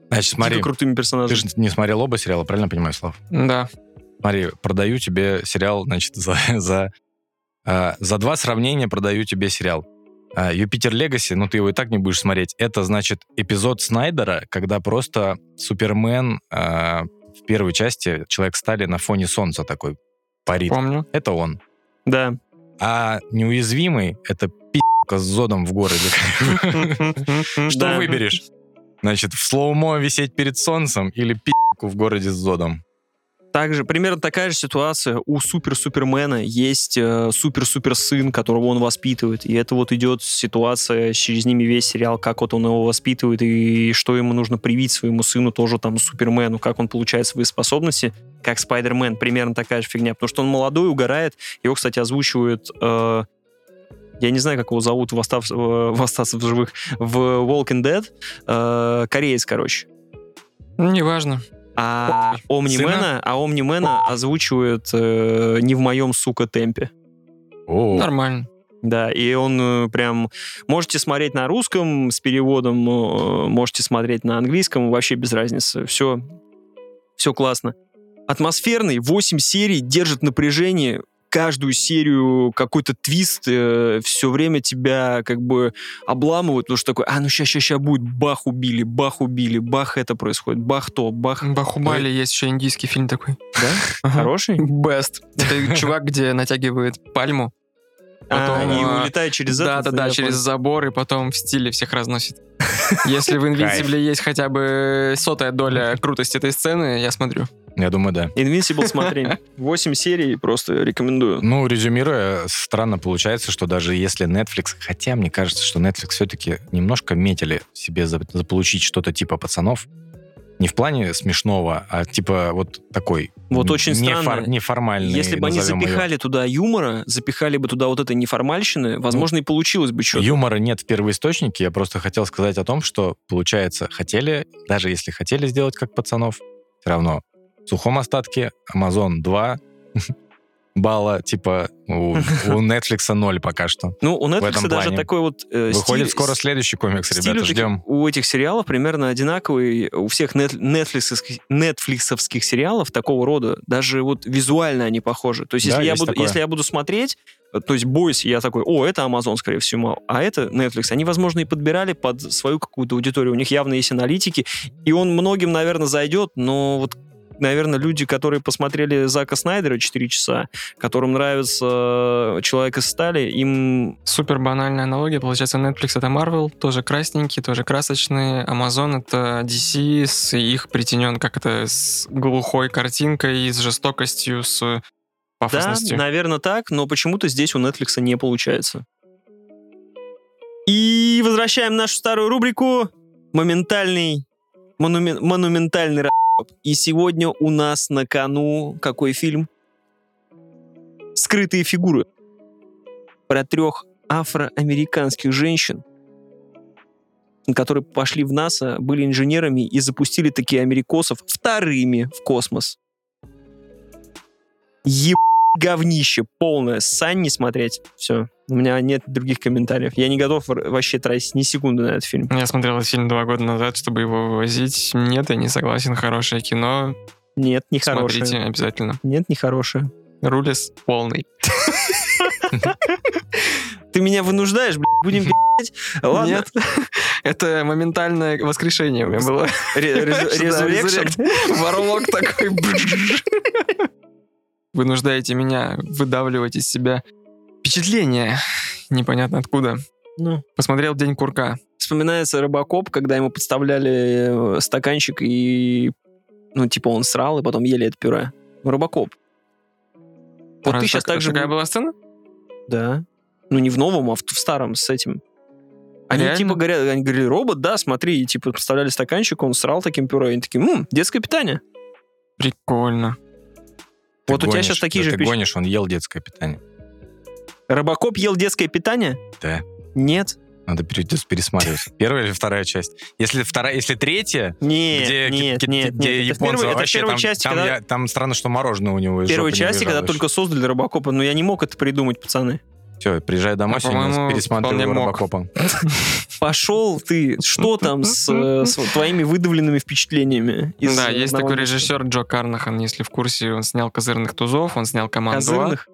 Speaker 1: Значит, смотри,
Speaker 2: крутыми
Speaker 1: ты
Speaker 2: персонажами.
Speaker 1: же не смотрел оба сериала, правильно понимаю, Слав?
Speaker 3: Да.
Speaker 1: Смотри, продаю тебе сериал, значит, за, за, а, за два сравнения продаю тебе сериал. А, Юпитер Легаси, ну ты его и так не будешь смотреть. Это, значит, эпизод Снайдера, когда просто Супермен а, в первой части Человек Стали на фоне солнца такой парит.
Speaker 3: Помню.
Speaker 1: Это он.
Speaker 2: Да.
Speaker 1: А неуязвимый — это пи***ка с зодом в городе. Что выберешь? Значит, в слоумо висеть перед солнцем или пи***ку в городе с зодом?
Speaker 2: Также примерно такая же ситуация у супер-супермена. Есть э, супер-супер-сын, которого он воспитывает. И это вот идет ситуация, через ними весь сериал, как вот он его воспитывает и что ему нужно привить своему сыну, тоже там супермену, как он получает свои способности, как Спайдермен. Примерно такая же фигня. Потому что он молодой, угорает. Его, кстати, озвучивают... э, я не знаю, как его зовут в, остав- э, в «Остаться в живых», в Walking Dead. э, кореец, короче.
Speaker 3: Ну, Неважно.
Speaker 2: А Омнимена, а Омнимена озвучивает э, не в моем, сука, темпе.
Speaker 1: О,
Speaker 3: Нормально.
Speaker 2: Да, и он э, прям... Можете смотреть на русском с переводом, э, можете смотреть на английском, вообще без разницы. Все, все классно. Атмосферный, 8 серий, держит напряжение, каждую серию какой-то твист, все время тебя как бы обламывают, потому что такой, а, ну ща, ща, ща будет, бах убили, бах убили, бах это происходит, бах то, бах...
Speaker 3: Бахубали есть еще индийский фильм такой.
Speaker 2: Да? Хороший?
Speaker 3: Best. Это чувак, где натягивает пальму.
Speaker 2: А,
Speaker 3: Потом,
Speaker 2: и
Speaker 3: а,
Speaker 2: улетает через
Speaker 3: Да,
Speaker 2: это?
Speaker 3: да, да, через
Speaker 2: понял.
Speaker 3: забор и потом в стиле всех разносит. Если в Invincible есть хотя бы сотая доля крутости этой сцены, я смотрю.
Speaker 1: Я думаю, да.
Speaker 2: Invincible смотри. 8 серий просто рекомендую.
Speaker 1: Ну, резюмируя, странно получается, что даже если Netflix, хотя мне кажется, что Netflix все-таки немножко метили себе за- заполучить что-то типа пацанов, не в плане смешного, а типа вот такой
Speaker 2: Вот очень
Speaker 1: нефор-
Speaker 2: странно.
Speaker 1: неформальный.
Speaker 2: Если бы они запихали туда юмора, запихали бы туда вот этой неформальщины, возможно, и получилось бы что-то.
Speaker 1: Юмора нет в первоисточнике, я просто хотел сказать о том, что, получается, хотели, даже если хотели сделать как пацанов, все равно в сухом остатке Amazon 2 балла, типа у, у Netflix 0 пока что.
Speaker 2: Ну, у Netflix даже
Speaker 1: плане.
Speaker 2: такой вот э,
Speaker 1: Выходит
Speaker 2: стиль-
Speaker 1: скоро следующий комикс, ребята, ждем.
Speaker 2: У этих сериалов примерно одинаковый. У всех нет- нетфликсовских сериалов такого рода, даже вот визуально они похожи. То есть,
Speaker 1: Да,
Speaker 2: если, я
Speaker 1: есть
Speaker 2: буду,
Speaker 1: такое.
Speaker 2: если я буду смотреть, э, то есть Бойс, я такой, о, это Amazon, скорее всего, а это Netflix. Они, возможно, и подбирали под свою какую-то аудиторию. У них явно есть аналитики, и он многим, наверное, зайдет, но вот наверное, люди, которые посмотрели Зака Снайдера 4 часа, которым нравится Человек из стали, им
Speaker 3: Супер банальная аналогия. Получается, Netflix это Marvel, тоже красненький, тоже красочный. Amazon это DC с их притенен, как это, с глухой картинкой, с жестокостью, с
Speaker 2: Да,
Speaker 3: пафосностью.
Speaker 2: наверное, так, но почему-то здесь у Netflix не получается. И возвращаем нашу старую рубрику «Моментальный, монумен- монументальный ра***». И сегодня у нас на кону какой фильм? «Скрытые фигуры». Про трех афроамериканских женщин, которые пошли в НАСА, были инженерами и запустили такие америкосов вторыми в космос. Еб говнище полное. Сань не смотреть. Все. У меня нет других комментариев. Я не готов вообще тратить ни секунды на этот фильм.
Speaker 3: Я смотрел этот фильм два года назад, чтобы его вывозить. Нет, я не согласен. Хорошее кино.
Speaker 2: Нет, не хорошее.
Speaker 3: Смотрите обязательно.
Speaker 2: Нет, не хорошее.
Speaker 3: Рулис полный.
Speaker 2: Ты меня вынуждаешь, будем пи***ть? Ладно.
Speaker 3: Нет. Это моментальное воскрешение у меня было.
Speaker 2: Ре- рез-
Speaker 3: Да,
Speaker 2: Resurrection.
Speaker 3: resurrect. Ворлок такой. Вынуждаете меня выдавливать из себя впечатление. Непонятно откуда.
Speaker 2: Ну,
Speaker 3: Посмотрел «День курка».
Speaker 2: вспоминается Робокоп, когда ему подставляли э, стаканчик и, ну, типа он срал, и потом ели это пюре. Робокоп. Вот
Speaker 3: Раз
Speaker 2: ты сейчас
Speaker 3: так-
Speaker 2: так же...
Speaker 3: Такая была сцена?
Speaker 2: Да. Ну, не в новом, а в, в старом с этим. Они
Speaker 3: Реально?
Speaker 2: типа говорят, они говорили, робот, да, смотри, и типа поставляли стаканчик, он срал таким пюре, и они такие, ммм, детское питание.
Speaker 3: Прикольно.
Speaker 1: Ты
Speaker 2: вот у тебя
Speaker 1: гонишь,
Speaker 2: сейчас такие
Speaker 1: да
Speaker 2: же
Speaker 1: Ты
Speaker 2: впечат-
Speaker 1: гонишь, он ел детское питание.
Speaker 2: Робокоп ел детское питание?
Speaker 1: Да.
Speaker 2: Нет.
Speaker 1: Надо пересматривать. Первая или вторая часть? Если вторая, если третья,
Speaker 2: Нет,
Speaker 1: где,
Speaker 2: нет,
Speaker 1: ки-
Speaker 2: нет,
Speaker 1: где
Speaker 2: нет. Это
Speaker 1: японцы
Speaker 2: это в
Speaker 1: вообще
Speaker 2: первой
Speaker 1: там,
Speaker 2: части,
Speaker 1: там,
Speaker 2: когда...
Speaker 1: я- там странно, что мороженое у него из
Speaker 2: первой части, когда только создали Робокопа, но я не мог это придумать, пацаны.
Speaker 1: Все, приезжай домой,
Speaker 3: А,
Speaker 1: сегодня пересматриваю. Робокопа.
Speaker 2: Пошел ты, что там с, э, с твоими выдавленными впечатлениями? из
Speaker 3: Да, есть
Speaker 2: одного
Speaker 3: такой режиссер Джо Карнахан, если в курсе, он снял «Козырных тузов», он снял «Команду А».
Speaker 2: Козырных?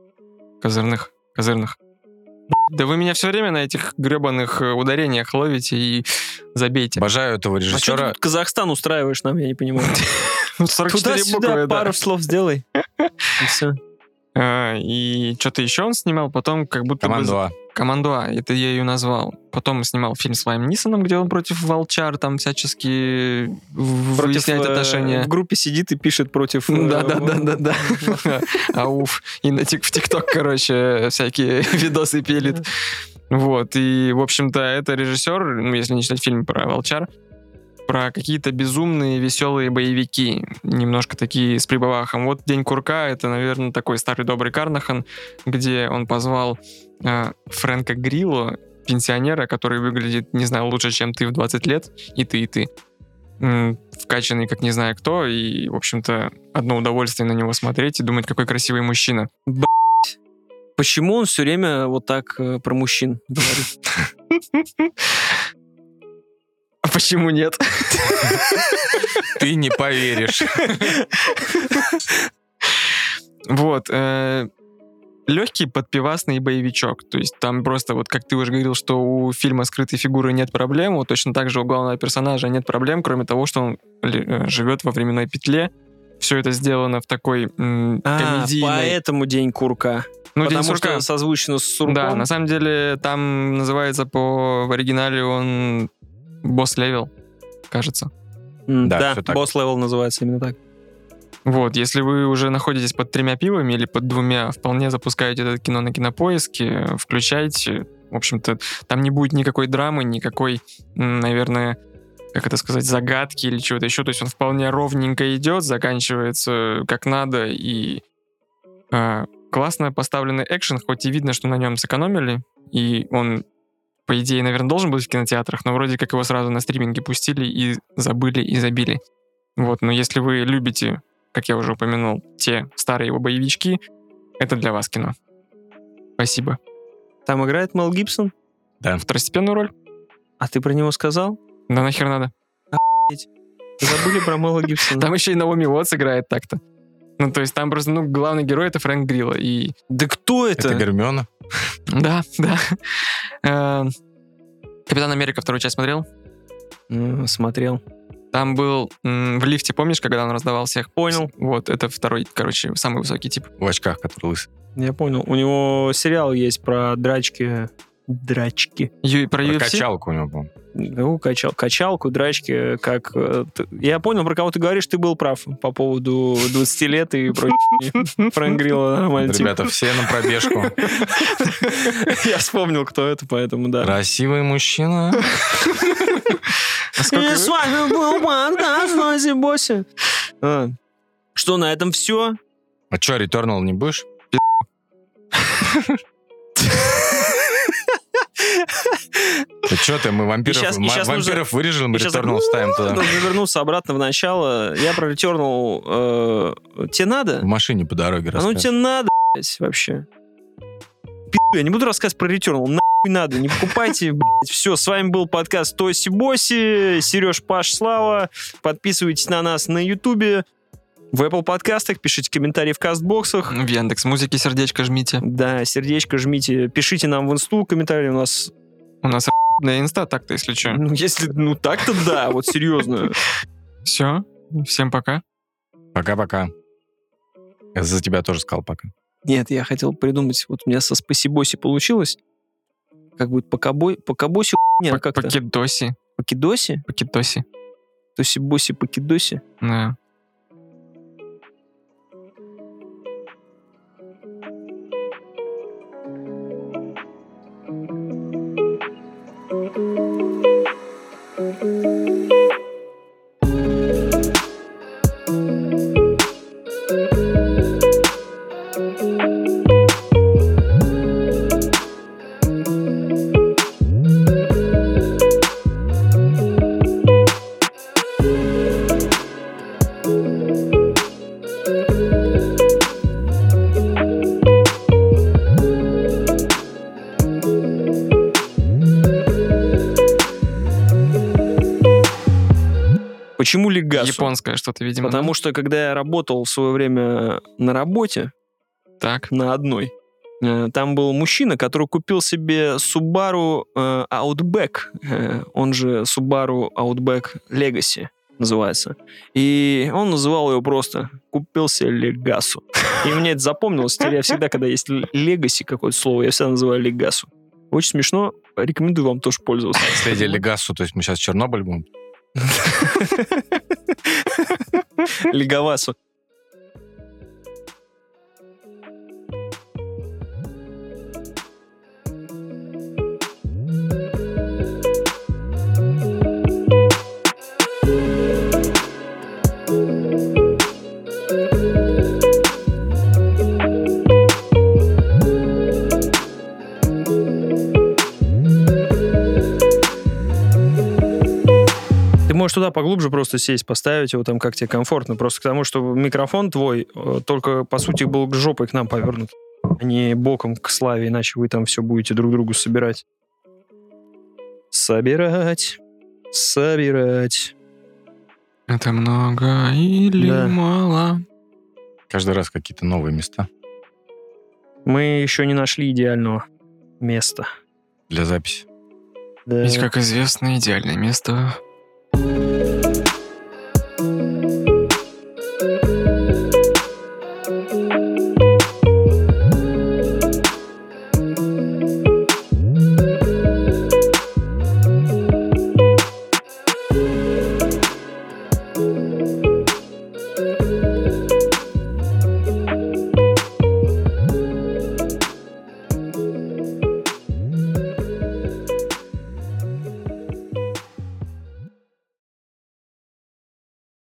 Speaker 3: Козырных. Козырных. Да вы меня все время на этих гребаных э, ударениях ловите и забейте.
Speaker 1: Обожаю этого
Speaker 2: А что ты
Speaker 1: режиссера.
Speaker 2: тут Казахстан устраиваешь нам, я не понимаю.
Speaker 3: 44
Speaker 2: Туда-сюда
Speaker 3: буквы, да.
Speaker 2: пару слов сделай. И все.
Speaker 3: А, И что-то еще он снимал, потом как будто бы...
Speaker 1: Команду А.
Speaker 3: А, это я ее назвал. Потом снимал фильм с Лайм Нисоном, где он против волчар там всячески
Speaker 2: Против,
Speaker 3: выясняет
Speaker 2: э,
Speaker 3: отношения.
Speaker 2: В группе сидит и пишет против... э,
Speaker 3: Да, да, да, да, да. Ауф. И на тик в ТикТок, короче, всякие видосы пилит. Вот. И, в общем-то, это режиссер, ну, если не читать фильм про волчар, про какие-то безумные, веселые боевики. Немножко такие с прибавахом. Вот «День курка» — это, наверное, такой старый добрый Карнахан, где он позвал э, Фрэнка Грилло, пенсионера, который выглядит, не знаю, лучше, чем ты в 20 лет, и ты, и ты. Вкачанный, как не знаю кто, и, в общем-то, одно удовольствие на него смотреть и думать, какой красивый мужчина.
Speaker 2: Почему он все время вот так э, про мужчин говорит?
Speaker 3: А почему нет?
Speaker 1: Ты не поверишь.
Speaker 3: Вот. Легкий подпивасный боевичок. То есть там просто, вот как ты уже говорил, что у фильма «Скрытые фигуры» нет проблем, вот точно так же у главного персонажа нет проблем, кроме того, что он э, живет во временной петле. Все это сделано в такой м,
Speaker 2: А,
Speaker 3: комедийной...
Speaker 2: поэтому День курка.
Speaker 3: Ну, «День
Speaker 2: Потому
Speaker 3: сурка».
Speaker 2: что созвучно с сурком.
Speaker 3: Да, на самом деле там называется по в оригинале он Boss Level, кажется.
Speaker 1: Да,
Speaker 2: Да,
Speaker 1: всё так.
Speaker 2: босс левел называется именно так.
Speaker 3: Вот, если вы уже находитесь под тремя пивами или под двумя, вполне запускаете это кино на кинопоиске, включайте. В общем-то, там не будет никакой драмы, никакой, наверное, как это сказать, загадки или чего-то еще. То есть он вполне ровненько идет, заканчивается как надо, и а, классно поставленный экшен, хоть и видно, что на нем сэкономили, и он, по идее, наверное, должен быть в кинотеатрах, но вроде как его сразу на стриминге пустили и забыли, и забили. Вот, но если вы любите как я уже упомянул, те старые его боевички, это для вас кино. Спасибо.
Speaker 2: Там играет Мел Гибсон.
Speaker 3: Второстепенную роль?
Speaker 2: А ты про него сказал?
Speaker 3: Да нахер надо.
Speaker 2: Забыли про Мела Гибсона.
Speaker 3: Там еще и Наоми Уотс играет так-то. Ну, то есть там просто, ну, главный герой это Фрэнк Грилла. И
Speaker 2: Да кто это?
Speaker 1: Это Гермиона.
Speaker 3: да, да. Э, Капитан Америка вторую часть смотрел?
Speaker 2: Смотрел.
Speaker 3: Там был в лифте, помнишь, когда он раздавал всех?
Speaker 2: Понял.
Speaker 3: Вот, это второй, короче, самый высокий тип.
Speaker 1: В очках, который лысый.
Speaker 2: Я понял. У него сериал есть про драчки. Драчки.
Speaker 3: Ю- про
Speaker 1: Про
Speaker 3: UFC?
Speaker 1: качалку у него, по-моему.
Speaker 2: Ну, качал, качалку, драчки, как... э, Я понял, про кого ты говоришь, ты был прав по поводу 20 лет и Грилла нормальный тип.
Speaker 1: Ребята, все на пробежку.
Speaker 2: Я вспомнил, кто это, поэтому да.
Speaker 1: Красивый мужчина.
Speaker 3: А сколько-
Speaker 2: И с вами был Нози Боси. А. Что, на этом все?
Speaker 1: А что, Returnal не будешь? Что ты, мы вампиров,
Speaker 2: и
Speaker 1: ма-
Speaker 2: щас нужно-
Speaker 1: вампиров вырежем, Returnal ставим туда.
Speaker 2: Нужно вернуться обратно в начало. Я про Returnal... э, Тебе надо?
Speaker 1: В машине по дороге
Speaker 2: А ну тебе надо, блядь, вообще. Пи***, я не буду рассказывать про Returnal. Нахуй надо, не покупайте, блядь. Все, с вами был подкаст Тоси Боси, Сереж, Паш, Слава. Подписывайтесь на нас на Ютубе, в Apple подкастах, пишите комментарии в кастбоксах.
Speaker 3: В Яндекс Музыке сердечко жмите.
Speaker 2: Да, сердечко жмите, пишите нам в инсту комментарии, у нас,
Speaker 3: У нас на инста так-то, если что.
Speaker 2: ну, если, ну, так-то да, вот серьезно.
Speaker 3: Все. Всем пока.
Speaker 1: Пока-пока. Я за тебя тоже сказал пока.
Speaker 2: Нет, я хотел придумать, вот у меня со Спасибоси получилось, как будет покабой, покабоси хуйня, как-то.
Speaker 3: Покидоси.
Speaker 2: Покидоси?
Speaker 3: Покидоси.
Speaker 2: Тоси-боси, покидоси?
Speaker 3: Да.
Speaker 2: Легасу?
Speaker 3: Японское что-то, видимо.
Speaker 2: Потому что, когда я работал в свое время на работе,
Speaker 3: Так.
Speaker 2: на одной, э, там был мужчина, который купил себе Subaru э, Outback, э, он же Subaru Outback Legacy называется. И он называл его просто «купил себе Легасу». И мне это запомнилось. Теперь я всегда, когда есть Legacy какое-то слово, я всегда называю Легасу. Очень смешно. Рекомендую вам тоже пользоваться.
Speaker 1: Наследие Легасу, то есть мы сейчас Чернобыль будем.
Speaker 2: Легавасу. Можешь туда поглубже просто сесть, поставить его там, как тебе комфортно. Просто к тому, что микрофон твой э, только, по сути, был к жопой к нам повернут, а не боком к Славе, иначе вы там все будете друг другу собирать. Собирать, собирать.
Speaker 3: Это много или
Speaker 2: Да.
Speaker 3: мало?
Speaker 1: Каждый раз какие-то новые места
Speaker 2: Мы еще не нашли идеального места.
Speaker 1: для записи.
Speaker 2: Да.
Speaker 3: Ведь, как известно, идеальное место Bye.